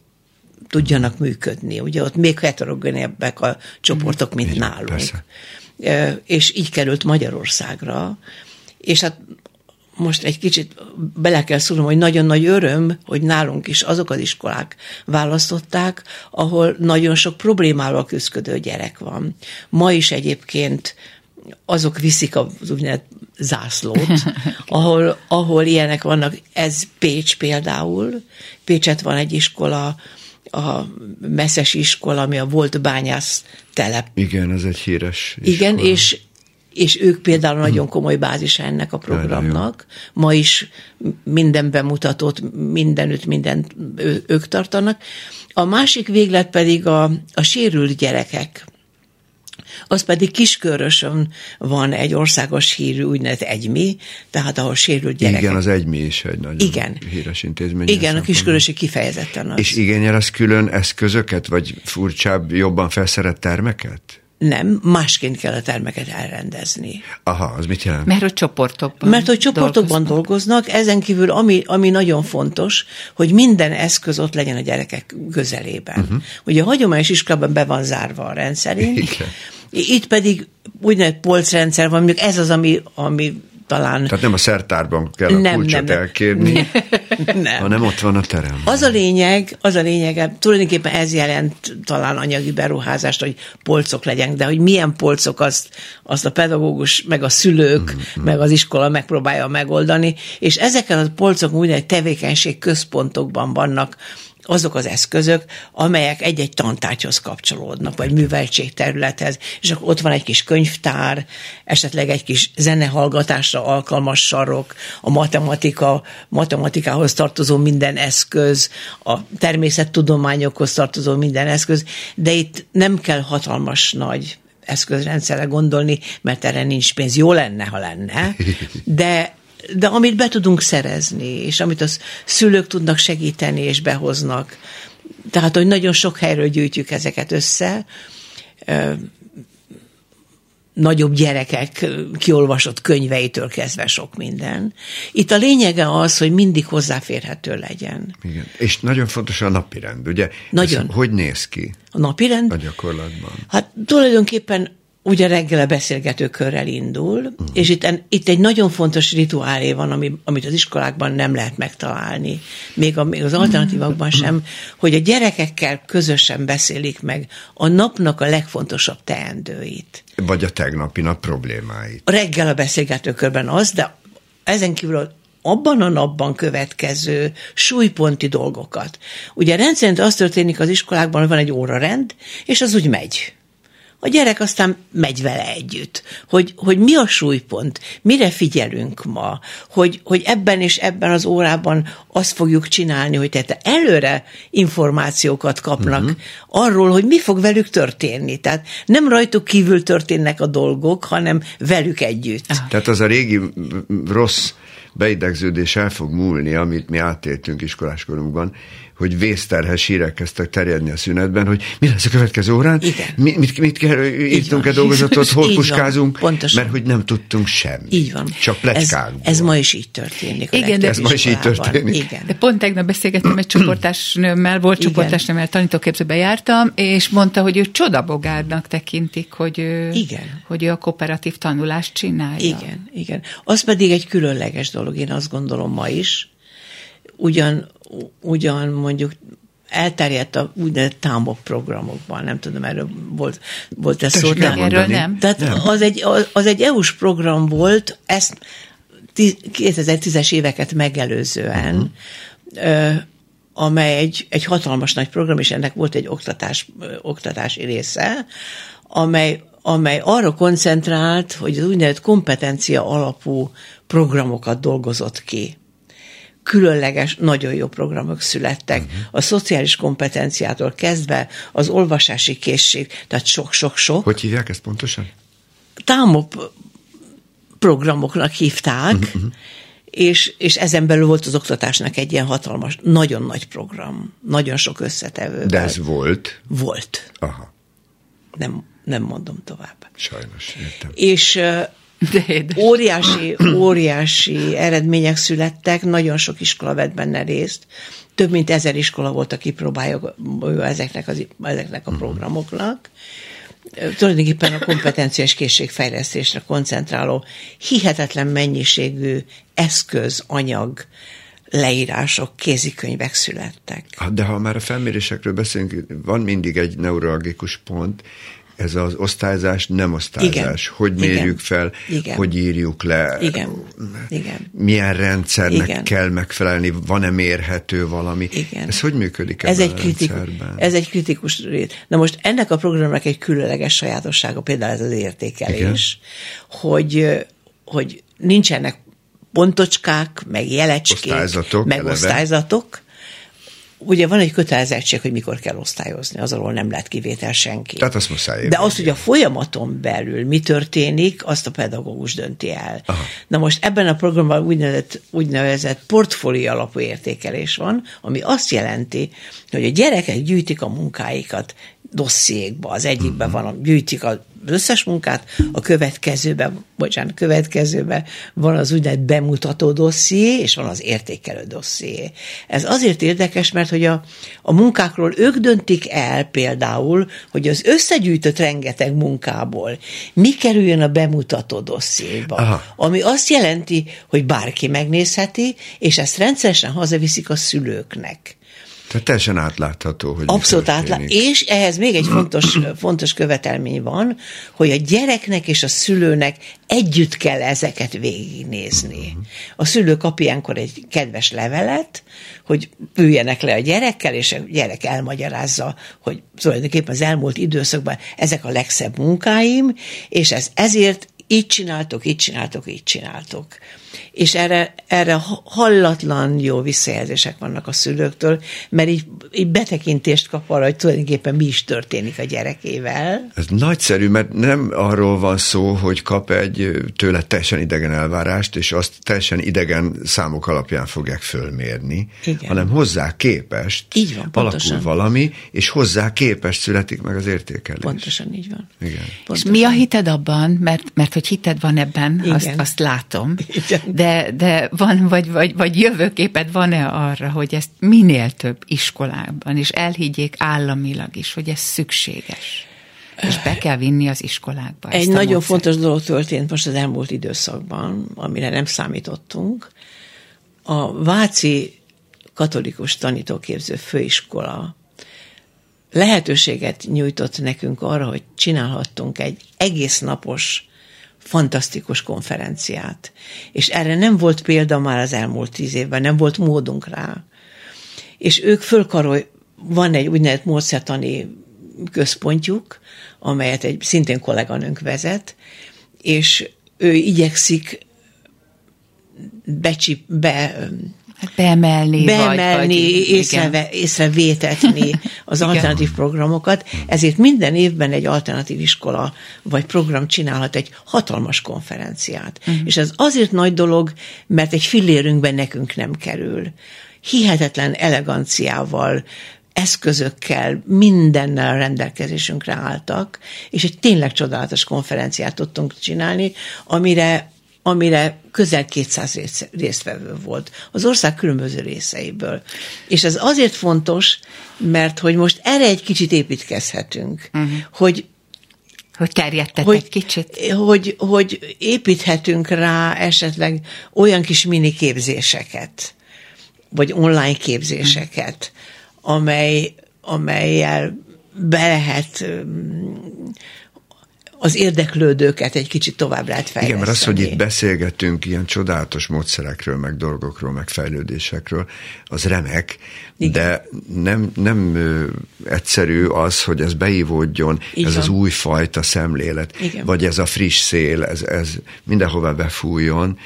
tudjanak működni. Ugye ott még heterogénebbek a csoportok, mint Igen, nálunk. Persze. És így került Magyarországra, és hát most egy kicsit bele kell szólnom, hogy nagyon nagy öröm, hogy nálunk is azok az iskolák választották, ahol nagyon sok problémával küzdő gyerek van. Ma is egyébként azok viszik az úgynevezett zászlót, ahol, ahol ilyenek vannak. Ez Pécs például. Pécset van egy iskola, a messzes iskola, ami a volt bányász telep. Igen, ez egy híres iskola. Igen, és és ők például nagyon komoly bázis ennek a programnak. Ma is minden bemutatót, mindenütt mindent ők tartanak. A másik véglet pedig a, a sérült gyerekek az pedig Kiskörösön van egy országos hírű úgynevezett egymi, tehát ahol sérült gyerekek. Igen, az egymi is egy nagyon Igen. híres intézmény. Igen, a Kiskörösi kifejezetten az. És igényel az külön eszközöket, vagy furcsább, jobban felszerett termeket? Nem, másként kell a termeket elrendezni. Aha, az mit jelent? Mert hogy csoportokban Mert hogy csoportokban dolgoznak. dolgoznak, ezen kívül ami, ami nagyon fontos, hogy minden eszköz ott legyen a gyerekek közelében. Uh-huh. Ugye a hagyományos iskolában be van zárva a rendszerünk, Igen. Itt pedig úgynevezett polcrendszer van, mondjuk ez az, ami, ami talán... Tehát nem a szertárban kell a nem, kulcsot nem, elkérni, nem. hanem ott van a terem. Az a lényeg, az a lényeg, tulajdonképpen ez jelent talán anyagi beruházást, hogy polcok legyenek, de hogy milyen polcok, azt, azt a pedagógus, meg a szülők, mm-hmm. meg az iskola megpróbálja megoldani, és ezeken a polcok úgy tevékenység központokban vannak, azok az eszközök, amelyek egy-egy tantárgyhoz kapcsolódnak, vagy műveltségterülethez, és akkor ott van egy kis könyvtár, esetleg egy kis zenehallgatásra alkalmas sarok, a matematika, matematikához tartozó minden eszköz, a természettudományokhoz tartozó minden eszköz, de itt nem kell hatalmas nagy eszközrendszerre gondolni, mert erre nincs pénz. Jó lenne, ha lenne, de de amit be tudunk szerezni, és amit a szülők tudnak segíteni és behoznak. Tehát, hogy nagyon sok helyről gyűjtjük ezeket össze, nagyobb gyerekek kiolvasott könyveitől kezdve sok minden. Itt a lényege az, hogy mindig hozzáférhető legyen. Igen. És nagyon fontos a napirend, ugye? Nagyon. Ez hogy néz ki? A napirend? A gyakorlatban. Hát tulajdonképpen ugye reggel a beszélgetőkörrel indul, uh-huh. és itt, itt egy nagyon fontos rituálé van, ami, amit az iskolákban nem lehet megtalálni, még, a, még az alternatívakban sem, hogy a gyerekekkel közösen beszélik meg a napnak a legfontosabb teendőit. Vagy a tegnapi nap problémáit. Reggel a beszélgetőkörben az, de ezen kívül abban a napban következő súlyponti dolgokat. Ugye rendszerint az történik az iskolákban, hogy van egy órarend, és az úgy megy a gyerek aztán megy vele együtt, hogy, hogy mi a súlypont, mire figyelünk ma, hogy, hogy ebben és ebben az órában azt fogjuk csinálni, hogy tehát előre információkat kapnak uh-huh. arról, hogy mi fog velük történni. Tehát nem rajtuk kívül történnek a dolgok, hanem velük együtt. Tehát az a régi rossz beidegződés el fog múlni, amit mi átéltünk iskoláskorunkban, hogy vészterhes hírek kezdtek terjedni a szünetben, hogy mi lesz a következő órán, Igen. Mi, mit, mit kell, írtunk-e dolgozatot, hol így puskázunk, van, mert hogy nem tudtunk semmit. Így van. Csak plegykák. Ez, ez ma is így történik. Igen, de ez ma is így történik. Igen. De pont tegnap beszélgettem egy csoportásnőmmel, volt csoportásnőmmel, tanítóképzőbe jártam, és mondta, hogy ő csodabogárnak tekintik, hogy ő, igen. hogy ő a kooperatív tanulást csinálja. Igen, igen. Az pedig egy különleges dolog, én azt gondolom ma is. Ugyan ugyan mondjuk elterjedt a úgynevezett támok programokban, nem tudom, erről volt, volt ez szó. Erről nem. Tehát nem. Az, egy, az, az egy EU-s program volt, ezt 2010-es éveket megelőzően, uh-huh. amely egy, egy hatalmas nagy program, és ennek volt egy oktatás, oktatási része, amely, amely arra koncentrált, hogy az úgynevezett kompetencia alapú programokat dolgozott ki különleges, nagyon jó programok születtek. Uh-huh. A szociális kompetenciától kezdve az olvasási készség, tehát sok-sok-sok. Hogy hívják ezt pontosan? Támop programoknak hívták, uh-huh. és, és ezen belül volt az oktatásnak egy ilyen hatalmas, nagyon nagy program, nagyon sok összetevő. De ez volt? Volt. Aha. Nem, nem mondom tovább. Sajnos, értem. És de óriási, óriási eredmények születtek, nagyon sok iskola vett benne részt. Több mint ezer iskola volt, aki próbálja ezeknek, az, ezeknek a mhm. programoknak. Tulajdonképpen a kompetenciás készségfejlesztésre koncentráló hihetetlen mennyiségű eszköz, anyag, leírások, kézikönyvek születtek. De ha már a felmérésekről beszélünk, van mindig egy neurologikus pont, ez az osztályzás nem osztályzás. Igen. Hogy mérjük fel, Igen. hogy írjuk le. Igen. Igen. Milyen rendszernek Igen. kell megfelelni, van-e mérhető valami. Igen. Ez hogy működik ez egy a kritikus, Ez egy kritikus rész. Na most ennek a programnak egy különleges sajátossága, például ez az értékelés, Igen. hogy, hogy nincsenek pontocskák, meg jelecskék, osztályzatok, meg eleve. osztályzatok, ugye van egy kötelezettség, hogy mikor kell osztályozni, az alól nem lehet kivétel senki. Tehát azt muszáj. De az, hogy a folyamaton belül mi történik, azt a pedagógus dönti el. Aha. Na most ebben a programban úgynevezett, úgynevezett portfólió alapú értékelés van, ami azt jelenti, hogy a gyerekek gyűjtik a munkáikat dossziékba. Az egyikben van, a, gyűjtik az összes munkát, a következőben, bocsánat, következőben van az úgynevezett bemutató dosszié, és van az értékelő dosszié. Ez azért érdekes, mert hogy a, a munkákról ők döntik el például, hogy az összegyűjtött rengeteg munkából mi kerüljön a bemutató dossziéba, Aha. ami azt jelenti, hogy bárki megnézheti, és ezt rendszeresen hazaviszik a szülőknek. Tehát teljesen átlátható, hogy Abszolút átlátható. És ehhez még egy fontos, fontos követelmény van, hogy a gyereknek és a szülőnek együtt kell ezeket végignézni. A szülő kap ilyenkor egy kedves levelet, hogy üljenek le a gyerekkel, és a gyerek elmagyarázza, hogy tulajdonképpen az elmúlt időszakban ezek a legszebb munkáim, és ez ezért így csináltok, így csináltok, így csináltok és erre, erre hallatlan jó visszajelzések vannak a szülőktől, mert így, így betekintést kap arra, hogy tulajdonképpen mi is történik a gyerekével. Ez nagyszerű, mert nem arról van szó, hogy kap egy tőle teljesen idegen elvárást, és azt teljesen idegen számok alapján fogják fölmérni, Igen. hanem hozzá képest így van, pontosan. alakul valami, és hozzá képest születik meg az értékelés. Pontosan így van. Igen. Pontosan. És mi a hited abban, mert, mert hogy hited van ebben, azt, azt látom, Igen. De, de van, vagy, vagy, vagy jövőképed van-e arra, hogy ezt minél több iskolában, és elhiggyék államilag is, hogy ez szükséges? És be kell vinni az iskolákba. Egy nagyon módszert. fontos dolog történt most az elmúlt időszakban, amire nem számítottunk. A Váci Katolikus Tanítóképző Főiskola lehetőséget nyújtott nekünk arra, hogy csinálhattunk egy egész napos fantasztikus konferenciát. És erre nem volt példa már az elmúlt tíz évben, nem volt módunk rá. És ők fölkarol, van egy úgynevezett módszertani központjuk, amelyet egy szintén kolléganőnk vezet, és ő igyekszik becsip, be, beemelni, beemelni vagy, vagy, észreve, észrevétetni az alternatív programokat, ezért minden évben egy alternatív iskola vagy program csinálhat egy hatalmas konferenciát. Uh-huh. És ez azért nagy dolog, mert egy fillérünkben nekünk nem kerül. Hihetetlen eleganciával, eszközökkel, mindennel rendelkezésünkre álltak, és egy tényleg csodálatos konferenciát tudtunk csinálni, amire amire közel 200 rész, résztvevő volt az ország különböző részeiből. És ez azért fontos, mert hogy most erre egy kicsit építkezhetünk, uh-huh. hogy hogy terjedtek hogy, egy kicsit. Hogy, hogy építhetünk rá esetleg olyan kis mini képzéseket, vagy online képzéseket, amely, amelyel be lehet az érdeklődőket egy kicsit tovább lehet fejleszteni. Igen, mert az, hogy itt beszélgetünk ilyen csodálatos módszerekről, meg dolgokról, meg fejlődésekről, az remek, Igen. de nem, nem egyszerű az, hogy ez beívódjon, Igen. ez az új fajta szemlélet, Igen. vagy ez a friss szél, ez, ez mindenhova befújjon.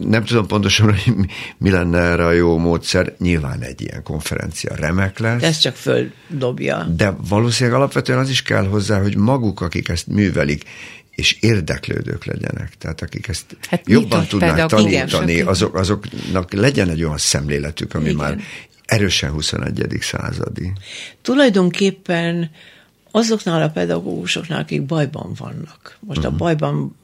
Nem tudom pontosan, hogy mi, lenne erre a jó módszer. Nyilván egy ilyen konferencia remek lesz. Ez csak földobja. De valószínűleg alapvetően az is kell hozzá, hogy maguk, akik ezt művelik, és érdeklődők legyenek. Tehát akik ezt hát jobban tudnák tanítani, igen, azok, azoknak legyen egy olyan szemléletük, ami igen. már erősen 21. századi. Tulajdonképpen azoknál a pedagógusoknál, akik bajban vannak. Most uh-huh. a mhm. bajban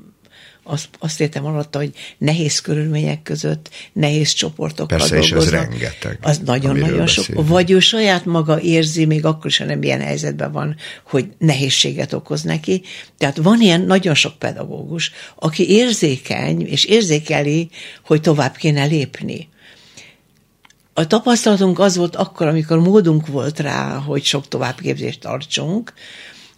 azt, azt értem alatta, hogy nehéz körülmények között, nehéz csoportokkal Persze, dolgoznak. és ez rengeteg. Az nagyon-nagyon sok. Beszélünk. Vagy ő saját maga érzi, még akkor is, ha nem ilyen helyzetben van, hogy nehézséget okoz neki. Tehát van ilyen nagyon sok pedagógus, aki érzékeny, és érzékeli, hogy tovább kéne lépni. A tapasztalatunk az volt akkor, amikor módunk volt rá, hogy sok továbbképzést tartsunk,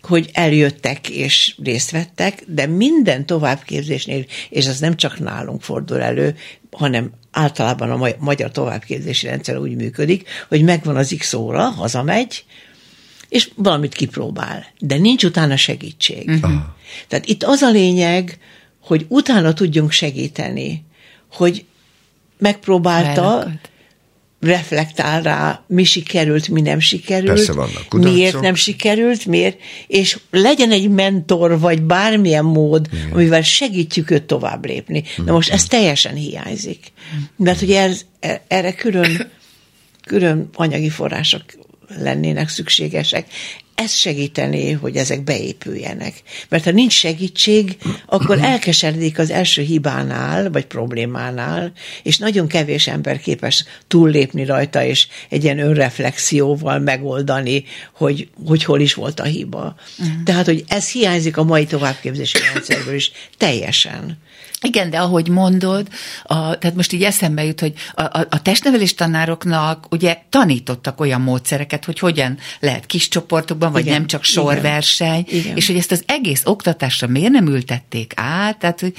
hogy eljöttek és részt vettek, de minden továbbképzésnél, és ez nem csak nálunk fordul elő, hanem általában a magyar továbbképzési rendszer úgy működik, hogy megvan az X óra, hazamegy, és valamit kipróbál, de nincs utána segítség. Uh-huh. Tehát itt az a lényeg, hogy utána tudjunk segíteni, hogy megpróbálta, Elakad reflektál rá, mi sikerült, mi nem sikerült, Persze vannak kudarcok. miért nem sikerült, miért, és legyen egy mentor, vagy bármilyen mód, Igen. amivel segítjük őt tovább lépni. Na most ez teljesen hiányzik. Mert ugye ez, erre külön, külön anyagi források lennének szükségesek. Ez segítené, hogy ezek beépüljenek. Mert ha nincs segítség, akkor elkeseredik az első hibánál, vagy problémánál, és nagyon kevés ember képes túllépni rajta, és egy ilyen önreflexióval megoldani, hogy, hogy hol is volt a hiba. Uh-huh. Tehát, hogy ez hiányzik a mai továbbképzési rendszerből is teljesen. Igen, de ahogy mondod, a, tehát most így eszembe jut, hogy a, a, a testnevelés tanároknak ugye tanítottak olyan módszereket, hogy hogyan lehet kis csoportokban, vagy Igen. nem csak sorverseny, Igen. Igen. és hogy ezt az egész oktatásra miért nem ültették át, tehát hogy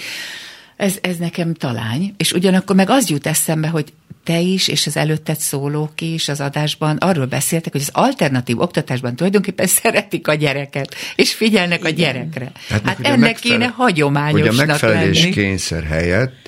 ez, ez nekem talány, és ugyanakkor meg az jut eszembe, hogy te is, és az előtted szólók is az adásban arról beszéltek, hogy az alternatív oktatásban tulajdonképpen szeretik a gyereket, és figyelnek Igen. a gyerekre. Hát, hát ennek megfelel, kéne hagyományosnak Hogy a megfelelés lenni. kényszer helyett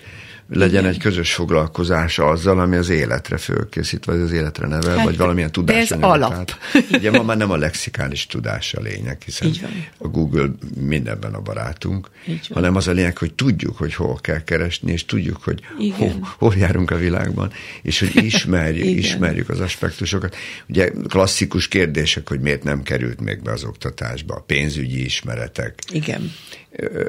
legyen Igen. egy közös foglalkozása azzal, ami az életre fölkészít, vagy az életre nevel, hát, vagy valamilyen tudás. De ez alap. Tehát, ugye ma már nem a lexikális tudás a lényeg, hiszen a Google mindenben a barátunk, hanem az a lényeg, hogy tudjuk, hogy hol kell keresni, és tudjuk, hogy hol, hol járunk a világban, és hogy ismerjük, ismerjük az aspektusokat. Ugye klasszikus kérdések, hogy miért nem került még be az oktatásba, a pénzügyi ismeretek. Igen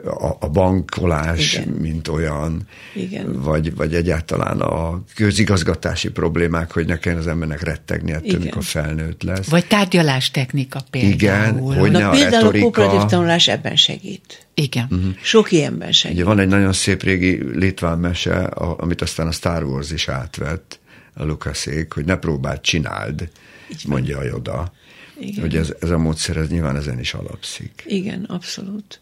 a, a bankolás, Igen. mint olyan, Igen. Vagy, vagy egyáltalán a közigazgatási problémák, hogy ne kelljen az embernek rettegni ettől, Igen. mikor felnőtt lesz. Vagy tárgyalástechnika például. Igen, hogy Na, a például retorika... a kooperatív tanulás ebben segít. Igen. Uh-huh. Sok ilyenben segít. Ugye van egy nagyon szép régi litván mese, amit aztán a Star Wars is átvett, a Lukaszék, hogy ne próbáld, csináld, mondja a Joda. Igen. Hogy ez, ez a módszer, ez nyilván ezen is alapszik. Igen, abszolút.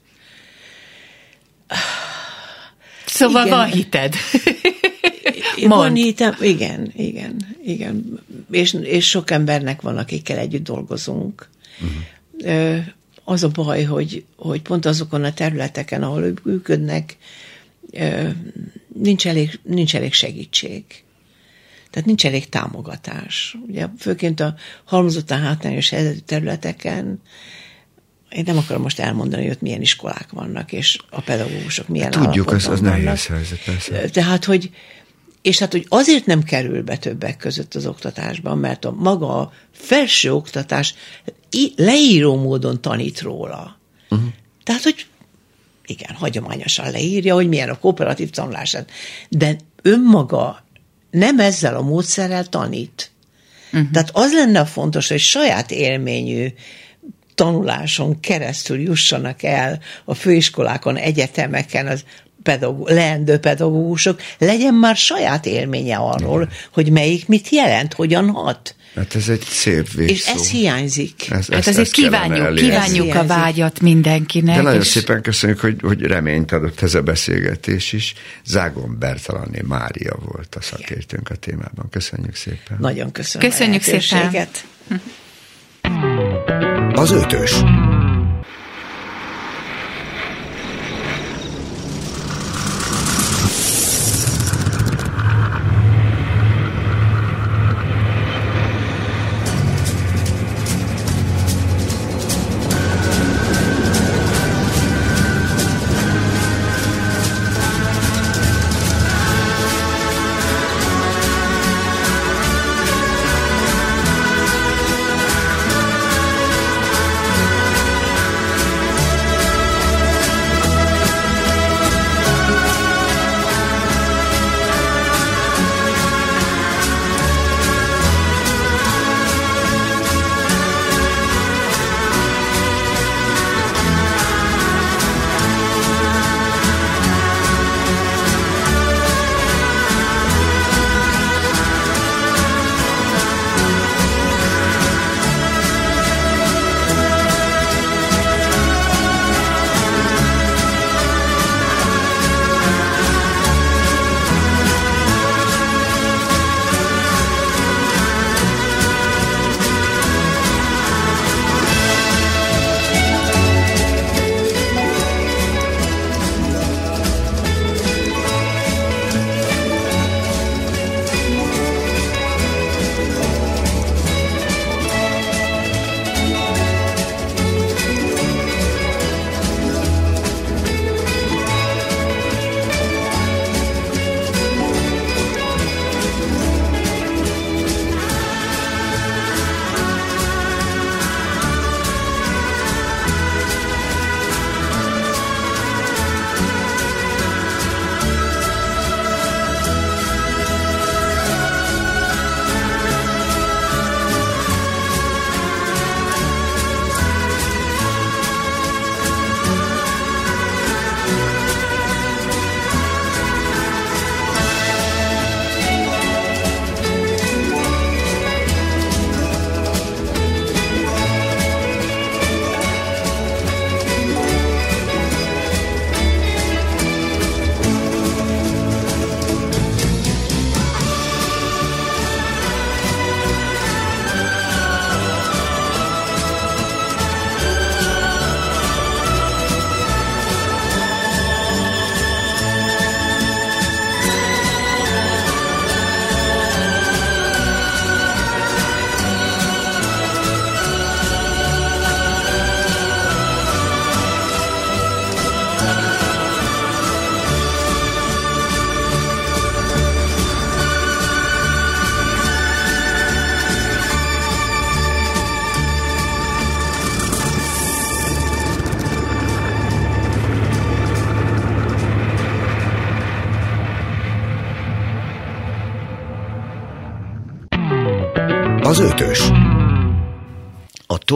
Szóval igen. van hited. Van hitem, igen, igen, igen. És, és sok embernek van, akikkel együtt dolgozunk. Uh-huh. Az a baj, hogy, hogy pont azokon a területeken, ahol ők működnek, nincs elég, nincs elég segítség. Tehát nincs elég támogatás. Ugye főként a halmozottan hátrányos területeken én nem akarom most elmondani, hogy ott milyen iskolák vannak, és a pedagógusok milyen Tudjuk, az, az nehéz helyzet, persze. Tehát, hogy és hát, hogy azért nem kerül be többek között az oktatásban, mert a maga a felső oktatás leíró módon tanít róla. Uh-huh. Tehát, hogy igen, hagyományosan leírja, hogy milyen a kooperatív tanulás, de önmaga nem ezzel a módszerrel tanít. Uh-huh. Tehát az lenne fontos, hogy saját élményű tanuláson keresztül jussanak el a főiskolákon, egyetemeken az pedagóg, leendő pedagógusok, legyen már saját élménye arról, Igen. hogy melyik mit jelent, hogyan hat. Hát ez egy szép végszó. És ez hiányzik. Ez, hát ezért kívánjuk, kívánjuk a vágyat mindenkinek. De nagyon és... szépen köszönjük, hogy, hogy reményt adott ez a beszélgetés is. Zágon Bertalanné Mária volt a szakértőnk a témában. Köszönjük szépen. Nagyon köszönjük. Köszönjük szépen. Az ötös.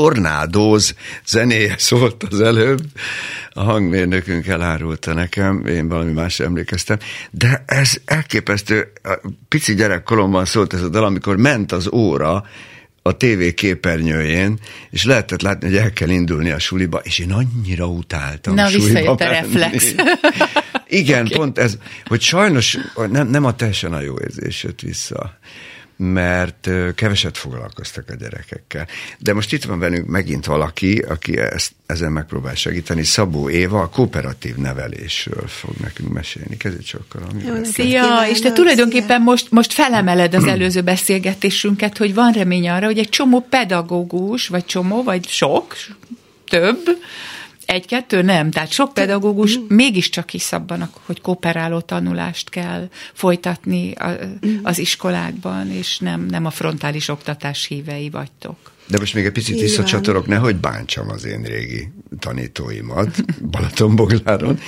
Tornádóz zenéje szólt az előbb, a hangmérnökünk elárulta nekem, én valami más emlékeztem, de ez elképesztő, a pici gyerekkoromban szólt ez a dal, amikor ment az óra, a TV képernyőjén, és lehetett látni, hogy el kell indulni a suliba, és én annyira utáltam Na, suliba visszajött a reflex. Igen, okay. pont ez, hogy sajnos nem, nem a teljesen a jó érzés jött vissza, mert keveset foglalkoztak a gyerekekkel. De most itt van velünk megint valaki, aki ezt, ezen megpróbál segíteni. Szabó Éva a kooperatív nevelésről fog nekünk mesélni. Kezdj sokkal. Szia, és te tulajdonképpen most, most felemeled az előző beszélgetésünket, hogy van remény arra, hogy egy csomó pedagógus, vagy csomó, vagy sok, több, egy-kettő? Nem, tehát sok pedagógus mégiscsak hisz abban, hogy kooperáló tanulást kell folytatni a, az iskolákban, és nem, nem a frontális oktatás hívei vagytok. De most még egy picit Így visszacsatorok, nehogy bántsam az én régi tanítóimat Balatonbogláron.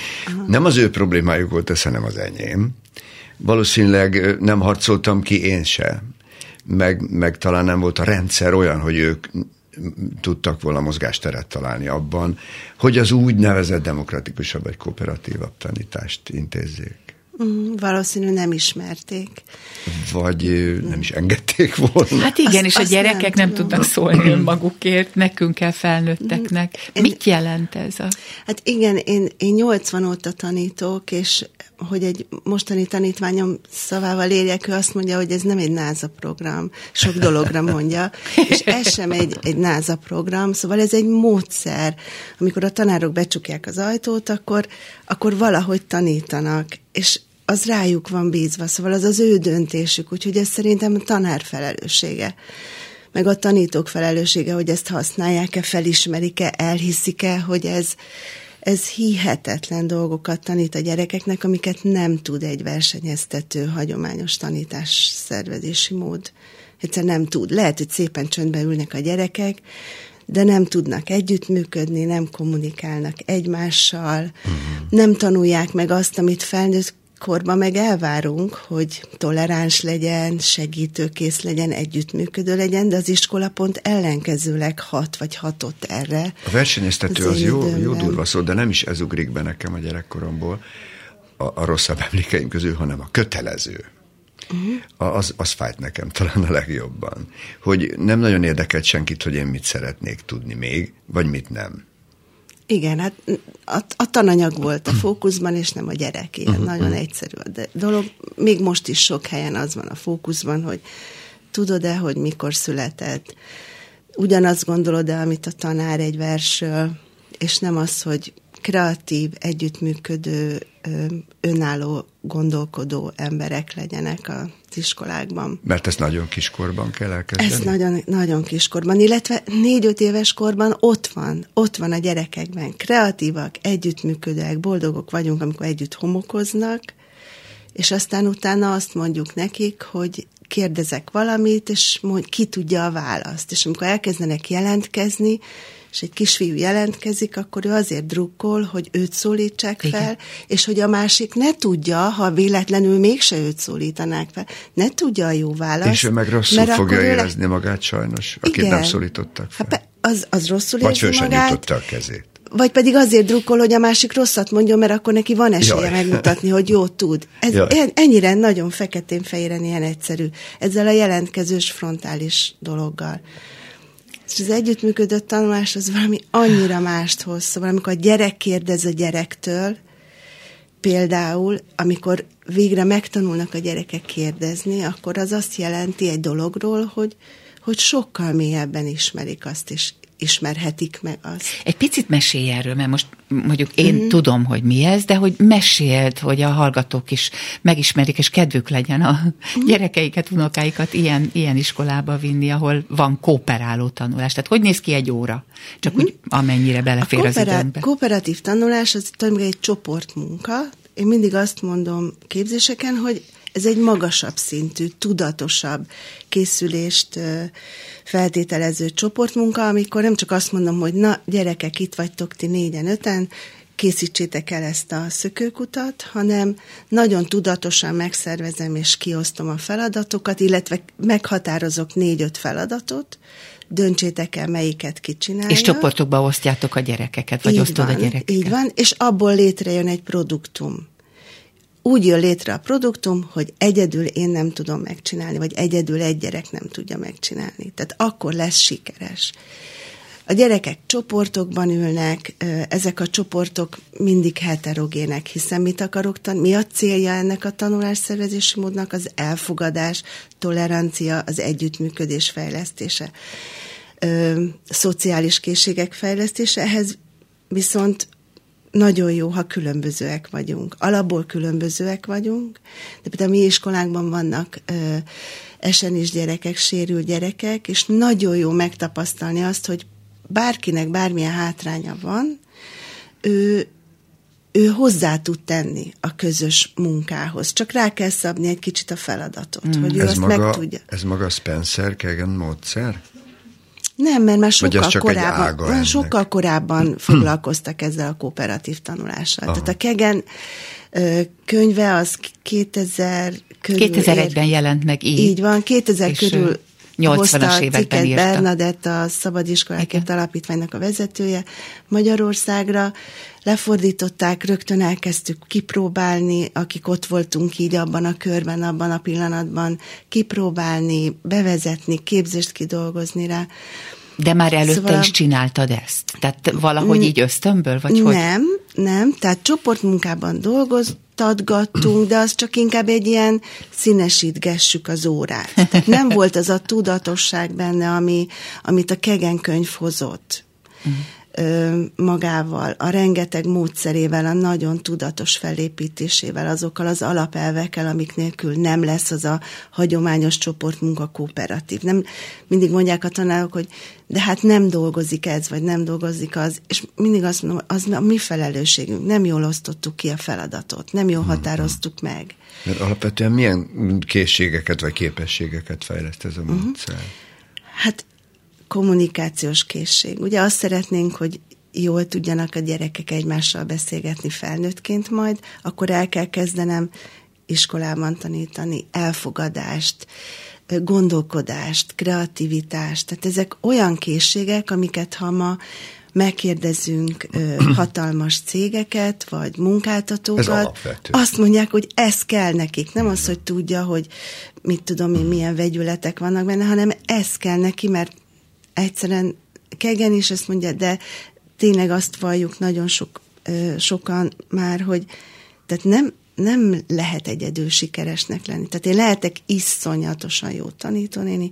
Nem az ő problémájuk volt ez, hanem az enyém. Valószínűleg nem harcoltam ki én se, meg, meg talán nem volt a rendszer olyan, hogy ők tudtak volna mozgásteret találni abban, hogy az úgynevezett demokratikusabb vagy kooperatívabb tanítást intézzék. Mm, Valószínű nem ismerték. Vagy nem is engedték volna. Hát igen, Azt- és a gyerekek nem nem, tudom. tudnak szólni önmagukért, nekünk kell felnőtteknek. Mit jelent ez a... Hát igen, én, én 80 óta tanítok, és hogy egy mostani tanítványom szavával éljek, ő azt mondja, hogy ez nem egy náza program, sok dologra mondja, és ez sem egy, egy náza program, szóval ez egy módszer. Amikor a tanárok becsukják az ajtót, akkor, akkor valahogy tanítanak, és az rájuk van bízva, szóval az az ő döntésük, úgyhogy ez szerintem a tanár felelőssége meg a tanítók felelőssége, hogy ezt használják-e, felismerik-e, elhiszik-e, hogy ez, ez hihetetlen dolgokat tanít a gyerekeknek, amiket nem tud egy versenyeztető, hagyományos tanítás szervezési mód. Egyszer nem tud. Lehet, hogy szépen csöndbe ülnek a gyerekek, de nem tudnak együttműködni, nem kommunikálnak egymással, nem tanulják meg azt, amit felnőtt korban meg elvárunk, hogy toleráns legyen, segítőkész legyen, együttműködő legyen, de az iskola pont ellenkezőleg hat vagy hatott erre. A versenyeztető az az jó, jó durva szó, de nem is ez ugrik be nekem a gyerekkoromból a, a rosszabb emlékeim közül, hanem a kötelező. Uh-huh. Az, az fájt nekem talán a legjobban. Hogy nem nagyon érdekelt senkit, hogy én mit szeretnék tudni még, vagy mit nem. Igen, hát a, a tananyag volt a fókuszban, és nem a gyerek. Ilyen uh-huh. nagyon egyszerű a dolog. Még most is sok helyen az van a fókuszban, hogy tudod-e, hogy mikor született. Ugyanazt gondolod-e, amit a tanár egy versről, és nem az, hogy kreatív, együttműködő, önálló, gondolkodó emberek legyenek az iskolákban. Mert ezt nagyon kiskorban kell elkezdeni. Ez nagyon, nagyon kiskorban, illetve négy-öt éves korban ott van, ott van a gyerekekben. Kreatívak, együttműködőek, boldogok vagyunk, amikor együtt homokoznak, és aztán utána azt mondjuk nekik, hogy kérdezek valamit, és mondj, ki tudja a választ. És amikor elkezdenek jelentkezni, és egy kisfiú jelentkezik, akkor ő azért drukkol, hogy őt szólítsák Igen. fel, és hogy a másik ne tudja, ha véletlenül mégse őt szólítanák fel, ne tudja a jó választ. És ő meg rosszul mert fogja ő le- érezni magát sajnos, akit Igen. nem szólítottak fel. Hát pe- az, az rosszul vagy érzi magát, nyújtotta a kezét. vagy pedig azért drukkol, hogy a másik rosszat mondjon, mert akkor neki van esélye Jaj. megmutatni, hogy jót tud. Ez Jaj. ennyire nagyon feketén-fehéren ilyen egyszerű. Ezzel a jelentkezős frontális dologgal. És az együttműködő tanulás az valami annyira mást hoz. Szóval amikor a gyerek kérdez a gyerektől, például, amikor végre megtanulnak a gyerekek kérdezni, akkor az azt jelenti egy dologról, hogy, hogy sokkal mélyebben ismerik azt, és ismerhetik meg azt. Egy picit mesélj erről, mert most mondjuk én mm-hmm. tudom, hogy mi ez, de hogy meséld, hogy a hallgatók is megismerik, és kedvük legyen a Mhm. gyerekeiket, unokáikat ilyen, ilyen iskolába vinni, ahol van kooperáló tanulás. Tehát hogy néz ki egy óra? Csak úgy amennyire belefér az Kooperá- időnkbe. kooperatív tanulás az tulajdonképpen egy csoportmunka. Én mindig azt mondom képzéseken, hogy ez egy magasabb szintű, tudatosabb készülést feltételező csoportmunka, amikor nem csak azt mondom, hogy na, gyerekek, itt vagytok ti négyen, öten, készítsétek el ezt a szökőkutat, hanem nagyon tudatosan megszervezem és kiosztom a feladatokat, illetve meghatározok négy-öt feladatot, döntsétek el, melyiket kicsinálja. És csoportokba osztjátok a gyerekeket, vagy így osztod van, a gyerekeket. Így van, és abból létrejön egy produktum. Úgy jön létre a produktum, hogy egyedül én nem tudom megcsinálni, vagy egyedül egy gyerek nem tudja megcsinálni. Tehát akkor lesz sikeres. A gyerekek csoportokban ülnek, ezek a csoportok mindig heterogének, hiszen mit akarok tanulni? Mi a célja ennek a tanulásszervezési módnak? Az elfogadás, tolerancia, az együttműködés fejlesztése, szociális készségek fejlesztése. Ehhez viszont nagyon jó, ha különbözőek vagyunk. Alapból különbözőek vagyunk, de például a mi iskolánkban vannak ö, esenis gyerekek, sérült gyerekek, és nagyon jó megtapasztalni azt, hogy bárkinek bármilyen hátránya van, ő, ő hozzá tud tenni a közös munkához. Csak rá kell szabni egy kicsit a feladatot, mm. hogy ő ez azt maga, meg tudja. Ez maga Spencer Kagan módszer? Nem, mert már Vagy sokkal az csak egy korábban, ága már ennek? sokkal korábban foglalkoztak ezzel a kooperatív tanulással. Aha. Tehát a Kegen könyve az 2000 körül 2001-ben jelent meg így. Így van, 2000 És, körül 80-as hozta a években írta. Bernadett, a Szabadiskolákért Alapítványnak a vezetője Magyarországra. Lefordították, rögtön elkezdtük kipróbálni, akik ott voltunk így abban a körben, abban a pillanatban, kipróbálni, bevezetni, képzést kidolgozni rá. De már előtte Szóval is csináltad ezt? Tehát valahogy így ösztönből, vagy hogy? Nem, nem, tehát csoportmunkában dolgoztatgattunk, de az csak inkább egy ilyen színesítgessük az órát. Tehát nem volt az a tudatosság benne, ami, amit a Kegen könyv hozott ö, magával, a rengeteg módszerével, a nagyon tudatos felépítésével, azokkal az alapelvekkel, amik nélkül nem lesz az a hagyományos csoportmunka kooperatív. Nem, mindig mondják a tanárok, hogy de hát nem dolgozik ez, vagy nem dolgozik az, és mindig azt mondom, az a mi felelősségünk, nem jól osztottuk ki a feladatot, nem jól határoztuk meg. Mert alapvetően milyen készségeket vagy képességeket fejleszt ez a Mhm. módszer? Hát kommunikációs készség. Ugye azt szeretnénk, hogy jól tudjanak a gyerekek egymással beszélgetni felnőttként majd, akkor el kell kezdenem iskolában tanítani elfogadást, gondolkodást, kreativitást. Tehát ezek olyan készségek, amiket ha ma megkérdezünk ö, hatalmas cégeket, vagy munkáltatókat, azt mondják, hogy ez kell nekik. Nem az, hogy tudja, hogy mit tudom én, milyen vegyületek vannak benne, hanem ez kell neki, mert egyszerűen Kegen is ezt mondja, de tényleg azt valljuk nagyon sok, sokan már, hogy tehát nem, nem lehet egyedül sikeresnek lenni. Tehát én lehetek iszonyatosan jó tanítónéni,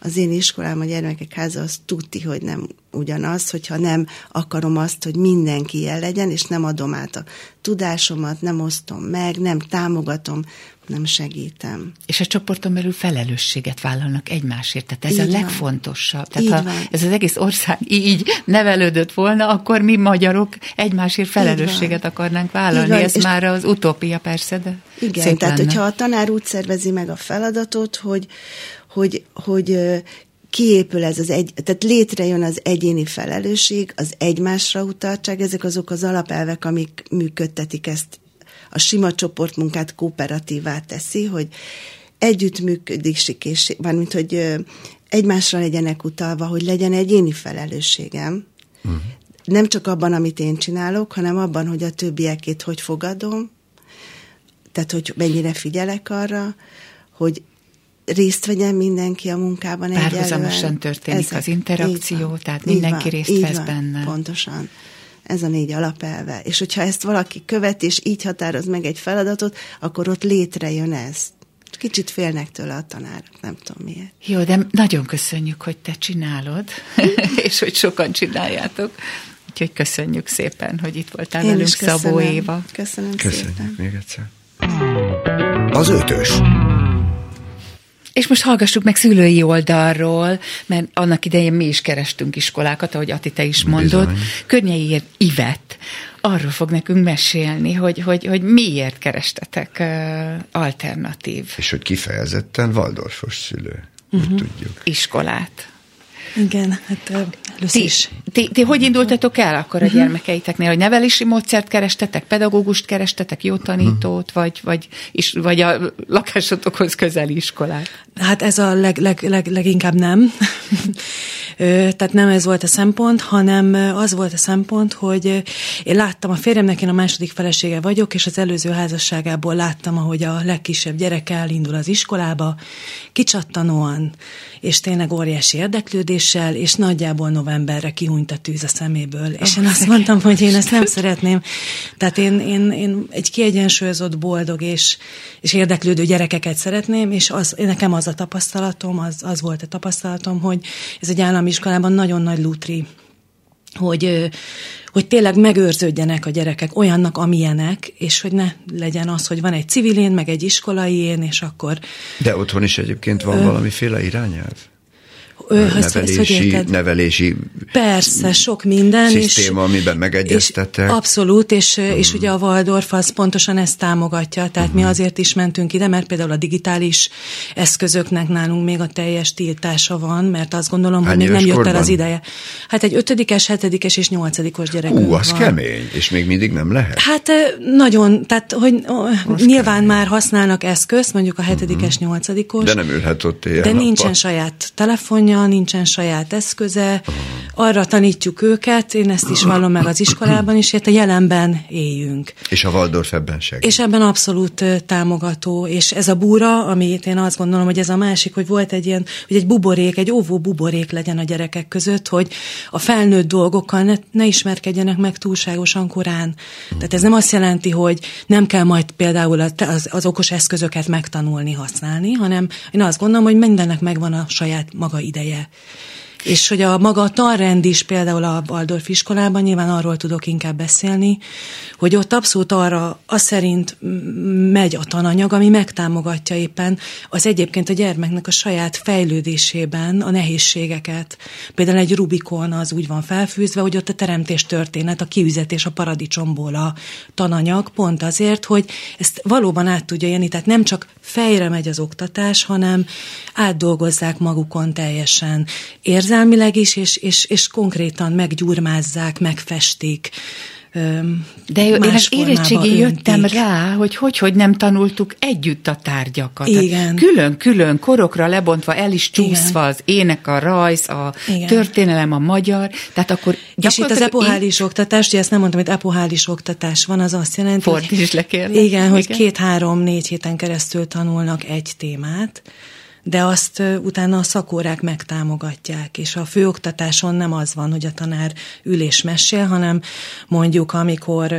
az én iskolám, a gyermekek háza az tuti, hogy nem ugyanaz, hogyha nem akarom azt, hogy mindenki ilyen legyen, és nem adom át a tudásomat, nem osztom meg, nem támogatom, nem segítem. És a csoporton belül felelősséget vállalnak egymásért. Tehát ez Így a van. legfontosabb. Tehát Így ha van. ez az egész ország így nevelődött volna, akkor mi magyarok egymásért felelősséget akarnánk vállalni. Ez és- már az utópia persze, de Igen, tehát lenne. hogyha a tanár úgy szervezi meg a feladatot, hogy, hogy, hogy kiépül ez az egy, tehát létrejön az egyéni felelősség, az egymásra utaltság, ezek azok az alapelvek, amik működtetik ezt a sima csoportmunkát kooperatívá teszi, hogy együttműködik mármint, hogy egymásra legyenek utalva, hogy legyen egyéni felelősségem, uh-huh. nem csak abban, amit én csinálok, hanem abban, hogy a többiekét hogy fogadom, tehát hogy mennyire figyelek arra, hogy részt vegyen mindenki a munkában Párhuzamosan egyelően. történik az interakció, van, tehát mindenki van, részt vesz van, benne. Pontosan. Ez a négy alapelve. És hogyha ezt valaki követ, és így határoz meg egy feladatot, akkor ott létrejön ez. Kicsit félnek tőle a tanárok, nem tudom miért. Jó, de nagyon köszönjük, hogy te csinálod, és hogy sokan csináljátok. Úgyhogy köszönjük szépen, hogy itt voltál Én velünk, köszönöm. Szabó Éva. Köszönöm szépen. Köszönjük még egyszer. Az ötös. És most hallgassuk meg szülői oldalról, mert annak idején mi is kerestünk iskolákat, ahogy Ati, te is mondod. Bizony. Környei Ivet arról fog nekünk mesélni, hogy, hogy, hogy miért kerestetek uh, alternatív És hogy kifejezetten Waldorfos szülő, uh-huh. úgy tudjuk. iskolát. Igen, hát ti. Ti, ti hogy indultatok el akkor a uh-huh. gyermekeiteknél, hogy nevelési módszert kerestetek, pedagógust kerestetek, jó tanítót, vagy, vagy, is, vagy a lakásotokhoz közeli iskolát? Hát ez a leg, leg, leg, leginkább nem. Tehát nem ez volt a szempont, hanem az volt a szempont, hogy én láttam, a férjemnek én a második felesége vagyok, és az előző házasságából láttam, ahogy a legkisebb gyereke elindul az iskolába, kicsattanóan, és tényleg óriási érdeklődéssel, és nagyjából novemberre kihúnyt a tűz a szeméből. És én azt mondtam, hogy én ezt nem szeretném. Tehát én, én, én egy kiegyensúlyozott, boldog és, és érdeklődő gyerekeket szeretném, és az, nekem az a tapasztalatom, az, az volt a tapasztalatom, hogy ez egy állami iskolában nagyon nagy lútri, hogy, hogy tényleg megőrződjenek a gyerekek olyannak, amilyenek, és hogy ne legyen az, hogy van egy civilén, meg egy iskolai én, és akkor... De otthon is egyébként van ö... valamiféle irányelv? Nevelési, hogy nevelési Persze, sok minden. Szisztéma, és, amiben megegyeztettek. És abszolút, és, mm. és ugye a Waldorf az pontosan ezt támogatja, tehát mm. mi azért is mentünk ide, mert például a digitális eszközöknek nálunk még a teljes tiltása van, mert azt gondolom, Hány hogy még nem jött el az ideje. Hát egy ötödikes, hetedikes és nyolcadikos gyerekünk Ú, az van. kemény, és még mindig nem lehet? Hát nagyon, tehát hogy az nyilván kemény. már használnak eszközt, mondjuk a hetedikes, mm. nyolcadikos. De nem ülhet ott éjjel De nincsen saját telefonja, nincsen saját eszköze, arra tanítjuk őket, én ezt is vallom meg az iskolában is, hogy a jelenben éljünk. És a Waldorf ebben segít. És ebben abszolút támogató, és ez a búra, amit én azt gondolom, hogy ez a másik, hogy volt egy ilyen, hogy egy buborék, egy óvó buborék legyen a gyerekek között, hogy a felnőtt dolgokkal ne, ne ismerkedjenek meg túlságosan korán. Tehát ez nem azt jelenti, hogy nem kell majd például az, az okos eszközöket megtanulni, használni, hanem én azt gondolom, hogy mindennek megvan a saját maga ideje. És hogy a maga a tanrend is például a Waldorf iskolában, nyilván arról tudok inkább beszélni, hogy ott abszolút arra, az szerint megy a tananyag, ami megtámogatja éppen az egyébként a gyermeknek a saját fejlődésében a nehézségeket. Például egy Rubikon az úgy van felfűzve, hogy ott a teremtés történet, a kiüzetés a paradicsomból a tananyag, pont azért, hogy ezt valóban át tudja jönni, tehát nem csak fejre megy az oktatás, hanem átdolgozzák magukon teljesen. Érz érzelmileg is, és, és, és konkrétan meggyurmázzák, megfestik. De jó, én az érettségi jöttem rá, hogy hogy, hogy nem tanultuk együtt a tárgyakat. Igen. Külön-külön korokra lebontva, el is csúszva Igen. az ének, a rajz, a Igen. történelem, a magyar. Tehát akkor És itt az epohális én... oktatás, ugye ezt nem mondtam, hogy epohális oktatás van, az azt jelenti, Ford hogy, is Igen, Igen, hogy két-három-négy héten keresztül tanulnak egy témát, de azt utána a szakórák megtámogatják, és a főoktatáson nem az van, hogy a tanár ül és mesél, hanem mondjuk, amikor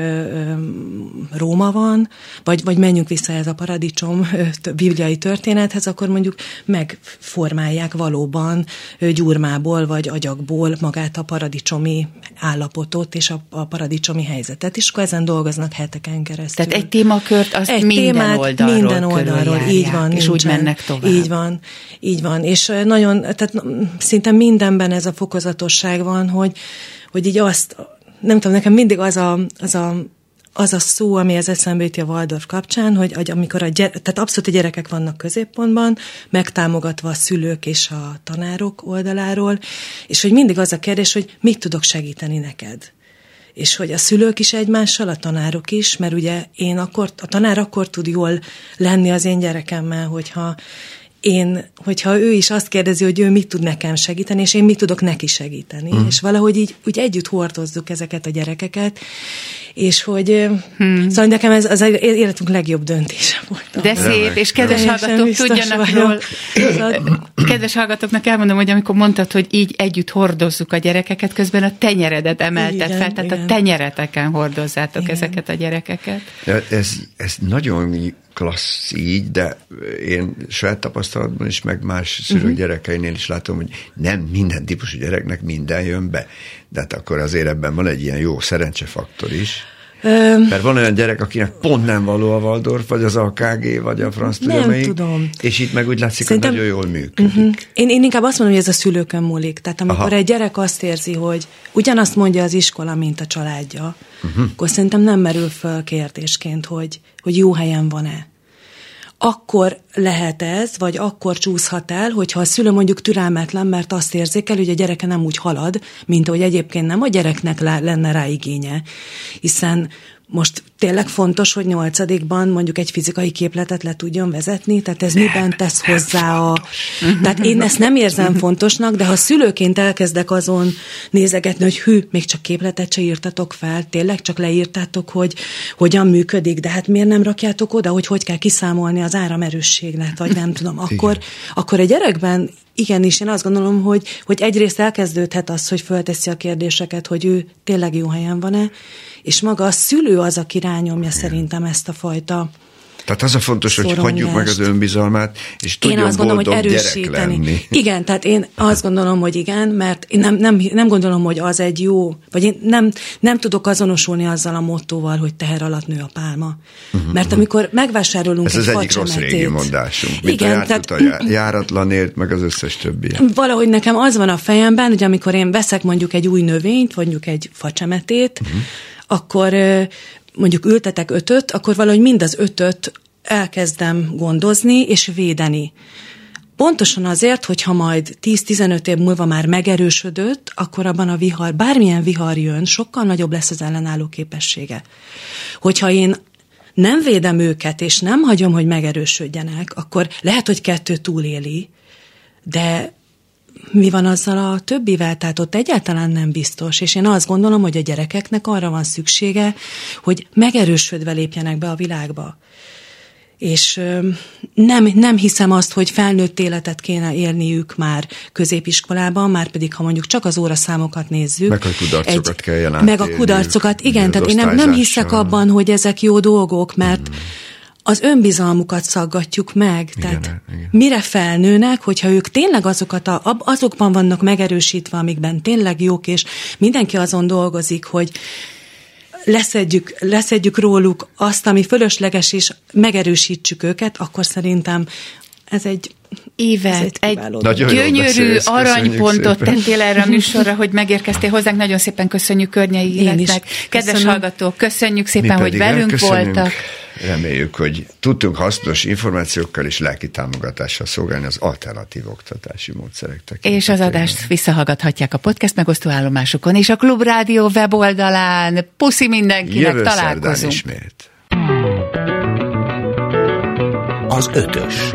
Róma van, vagy, vagy menjünk vissza ez a paradicsom bibliai történethez, akkor mondjuk megformálják valóban gyurmából vagy agyakból magát a paradicsomi állapotot és a, a paradicsomi helyzetet, és akkor ezen dolgoznak heteken keresztül. Tehát egy témakört azt egy minden témát oldalról minden oldalról, így van. És nincsen, úgy mennek tovább. Így van van, így van. És nagyon, tehát szinte mindenben ez a fokozatosság van, hogy, hogy így azt, nem tudom, nekem mindig az a, az a az a szó, ami az eszembe juti a Waldorf kapcsán, hogy, hogy amikor a gyere, tehát abszolút a gyerekek vannak középpontban, megtámogatva a szülők és a tanárok oldaláról, és hogy mindig az a kérdés, hogy mit tudok segíteni neked és hogy a szülők is egymással, a tanárok is, mert ugye én akkor, a tanár akkor tud jól lenni az én gyerekemmel, hogyha én, hogyha ő is azt kérdezi, hogy ő mit tud nekem segíteni, és én mit tudok neki segíteni. Mm. És valahogy így úgy együtt hordozzuk ezeket a gyerekeket, és hogy hmm. szóval nekem ez az életünk legjobb döntése volt. De szép, és kedves hallgatók tudjanak ról, kedves hallgatóknak elmondom, hogy amikor mondtad, hogy így együtt hordozzuk a gyerekeket, közben a tenyeredet emelted igen, fel, tehát igen. a tenyereteken hordozzátok igen. ezeket a gyerekeket. Ez, ez nagyon klassz így, de én saját tapasztalatban is, meg más szülők uh-huh. gyerekeinél is látom, hogy nem minden típusú gyereknek minden jön be. De hát akkor azért ebben van egy ilyen jó szerencsefaktor is. Öm, Mert van olyan gyerek, akinek pont nem való a Waldorf, vagy az AKG, vagy a franc Nem tudom. És itt meg úgy látszik, Szerintem, hogy nagyon jól működik. Uh-huh. Én, én inkább azt mondom, hogy ez a szülőkön múlik. Tehát amikor Aha. egy gyerek azt érzi, hogy ugyanazt mondja az iskola, mint a családja, uh-huh. akkor szerintem nem merül föl kérdésként, hogy, hogy jó helyen van-e akkor lehet ez, vagy akkor csúszhat el, hogyha a szülő mondjuk türelmetlen, mert azt érzékel, hogy a gyereke nem úgy halad, mint ahogy egyébként nem a gyereknek lenne rá igénye. Hiszen most tényleg fontos, hogy nyolcadikban mondjuk egy fizikai képletet le tudjon vezetni, tehát ez miben tesz hozzá a... Tehát én ezt nem érzem fontosnak, de ha szülőként elkezdek azon nézegetni, hogy hű, még csak képletet se írtatok fel, tényleg csak leírtátok, hogy hogyan működik, de hát miért nem rakjátok oda, hogy hogy kell kiszámolni az áramerősséglet, vagy nem tudom, akkor, akkor a gyerekben igenis, én azt gondolom, hogy, hogy egyrészt elkezdődhet az, hogy fölteszi a kérdéseket, hogy ő tényleg jó helyen van-e, és maga a szülő az, aki rányomja szerintem ezt a fajta tehát az a fontos, hogy hagyjuk meg az önbizalmát, és tudjon én azt gondolom, hogy erősíteni. Lenni. Igen, tehát én azt gondolom, hogy igen, mert én nem, nem, nem gondolom, hogy az egy jó, vagy én nem, nem tudok azonosulni azzal a mottóval, hogy teher alatt nő a pálma. Uh-huh. Mert amikor megvásárolunk Ez egy az egyik rossz régi mondásunk. Mint igen, a tehát, a járatlanért, meg az összes többi. Valahogy nekem az van a fejemben, hogy amikor én veszek mondjuk egy új növényt, mondjuk egy facsemetét, uh-huh. akkor mondjuk ültetek ötöt, akkor valahogy mind az ötöt elkezdem gondozni és védeni. Pontosan azért, hogyha majd 10-15 év múlva már megerősödött, akkor abban a vihar, bármilyen vihar jön, sokkal nagyobb lesz az ellenálló képessége. Hogyha én nem védem őket, és nem hagyom, hogy megerősödjenek, akkor lehet, hogy kettő túléli, de mi van azzal a többivel, tehát ott egyáltalán nem biztos, és én azt gondolom, hogy a gyerekeknek arra van szüksége, hogy megerősödve lépjenek be a világba. És nem, nem hiszem azt, hogy felnőtt életet kéne élniük már középiskolában, már pedig ha mondjuk csak az óraszámokat nézzük. Meg a kudarcokat egy, kell Meg a kudarcokat, igen, tehát én nem, nem hiszek abban, hogy ezek jó dolgok, mert hmm az önbizalmukat szaggatjuk meg. Igen, Tehát igen. mire felnőnek, hogyha ők tényleg azokat a, azokban vannak megerősítve, amikben tényleg jók, és mindenki azon dolgozik, hogy leszedjük, leszedjük róluk azt, ami fölösleges, és megerősítsük őket, akkor szerintem ez egy Éve, egy Nagyon gyönyörű aranypontot tettél erre a műsorra, hogy megérkeztél hozzánk. Nagyon szépen köszönjük Környei Életnek. Kedves Köszönöm. hallgatók, köszönjük szépen, hogy velünk voltak. Reméljük, hogy tudtunk hasznos információkkal és lelki támogatással szolgálni az alternatív oktatási módszerek tekintetében. És az adást visszahallgathatják a podcast megosztó állomásokon és a Klubrádió weboldalán. Puszi mindenkinek, Jövő találkozunk. ismét. Az ötös.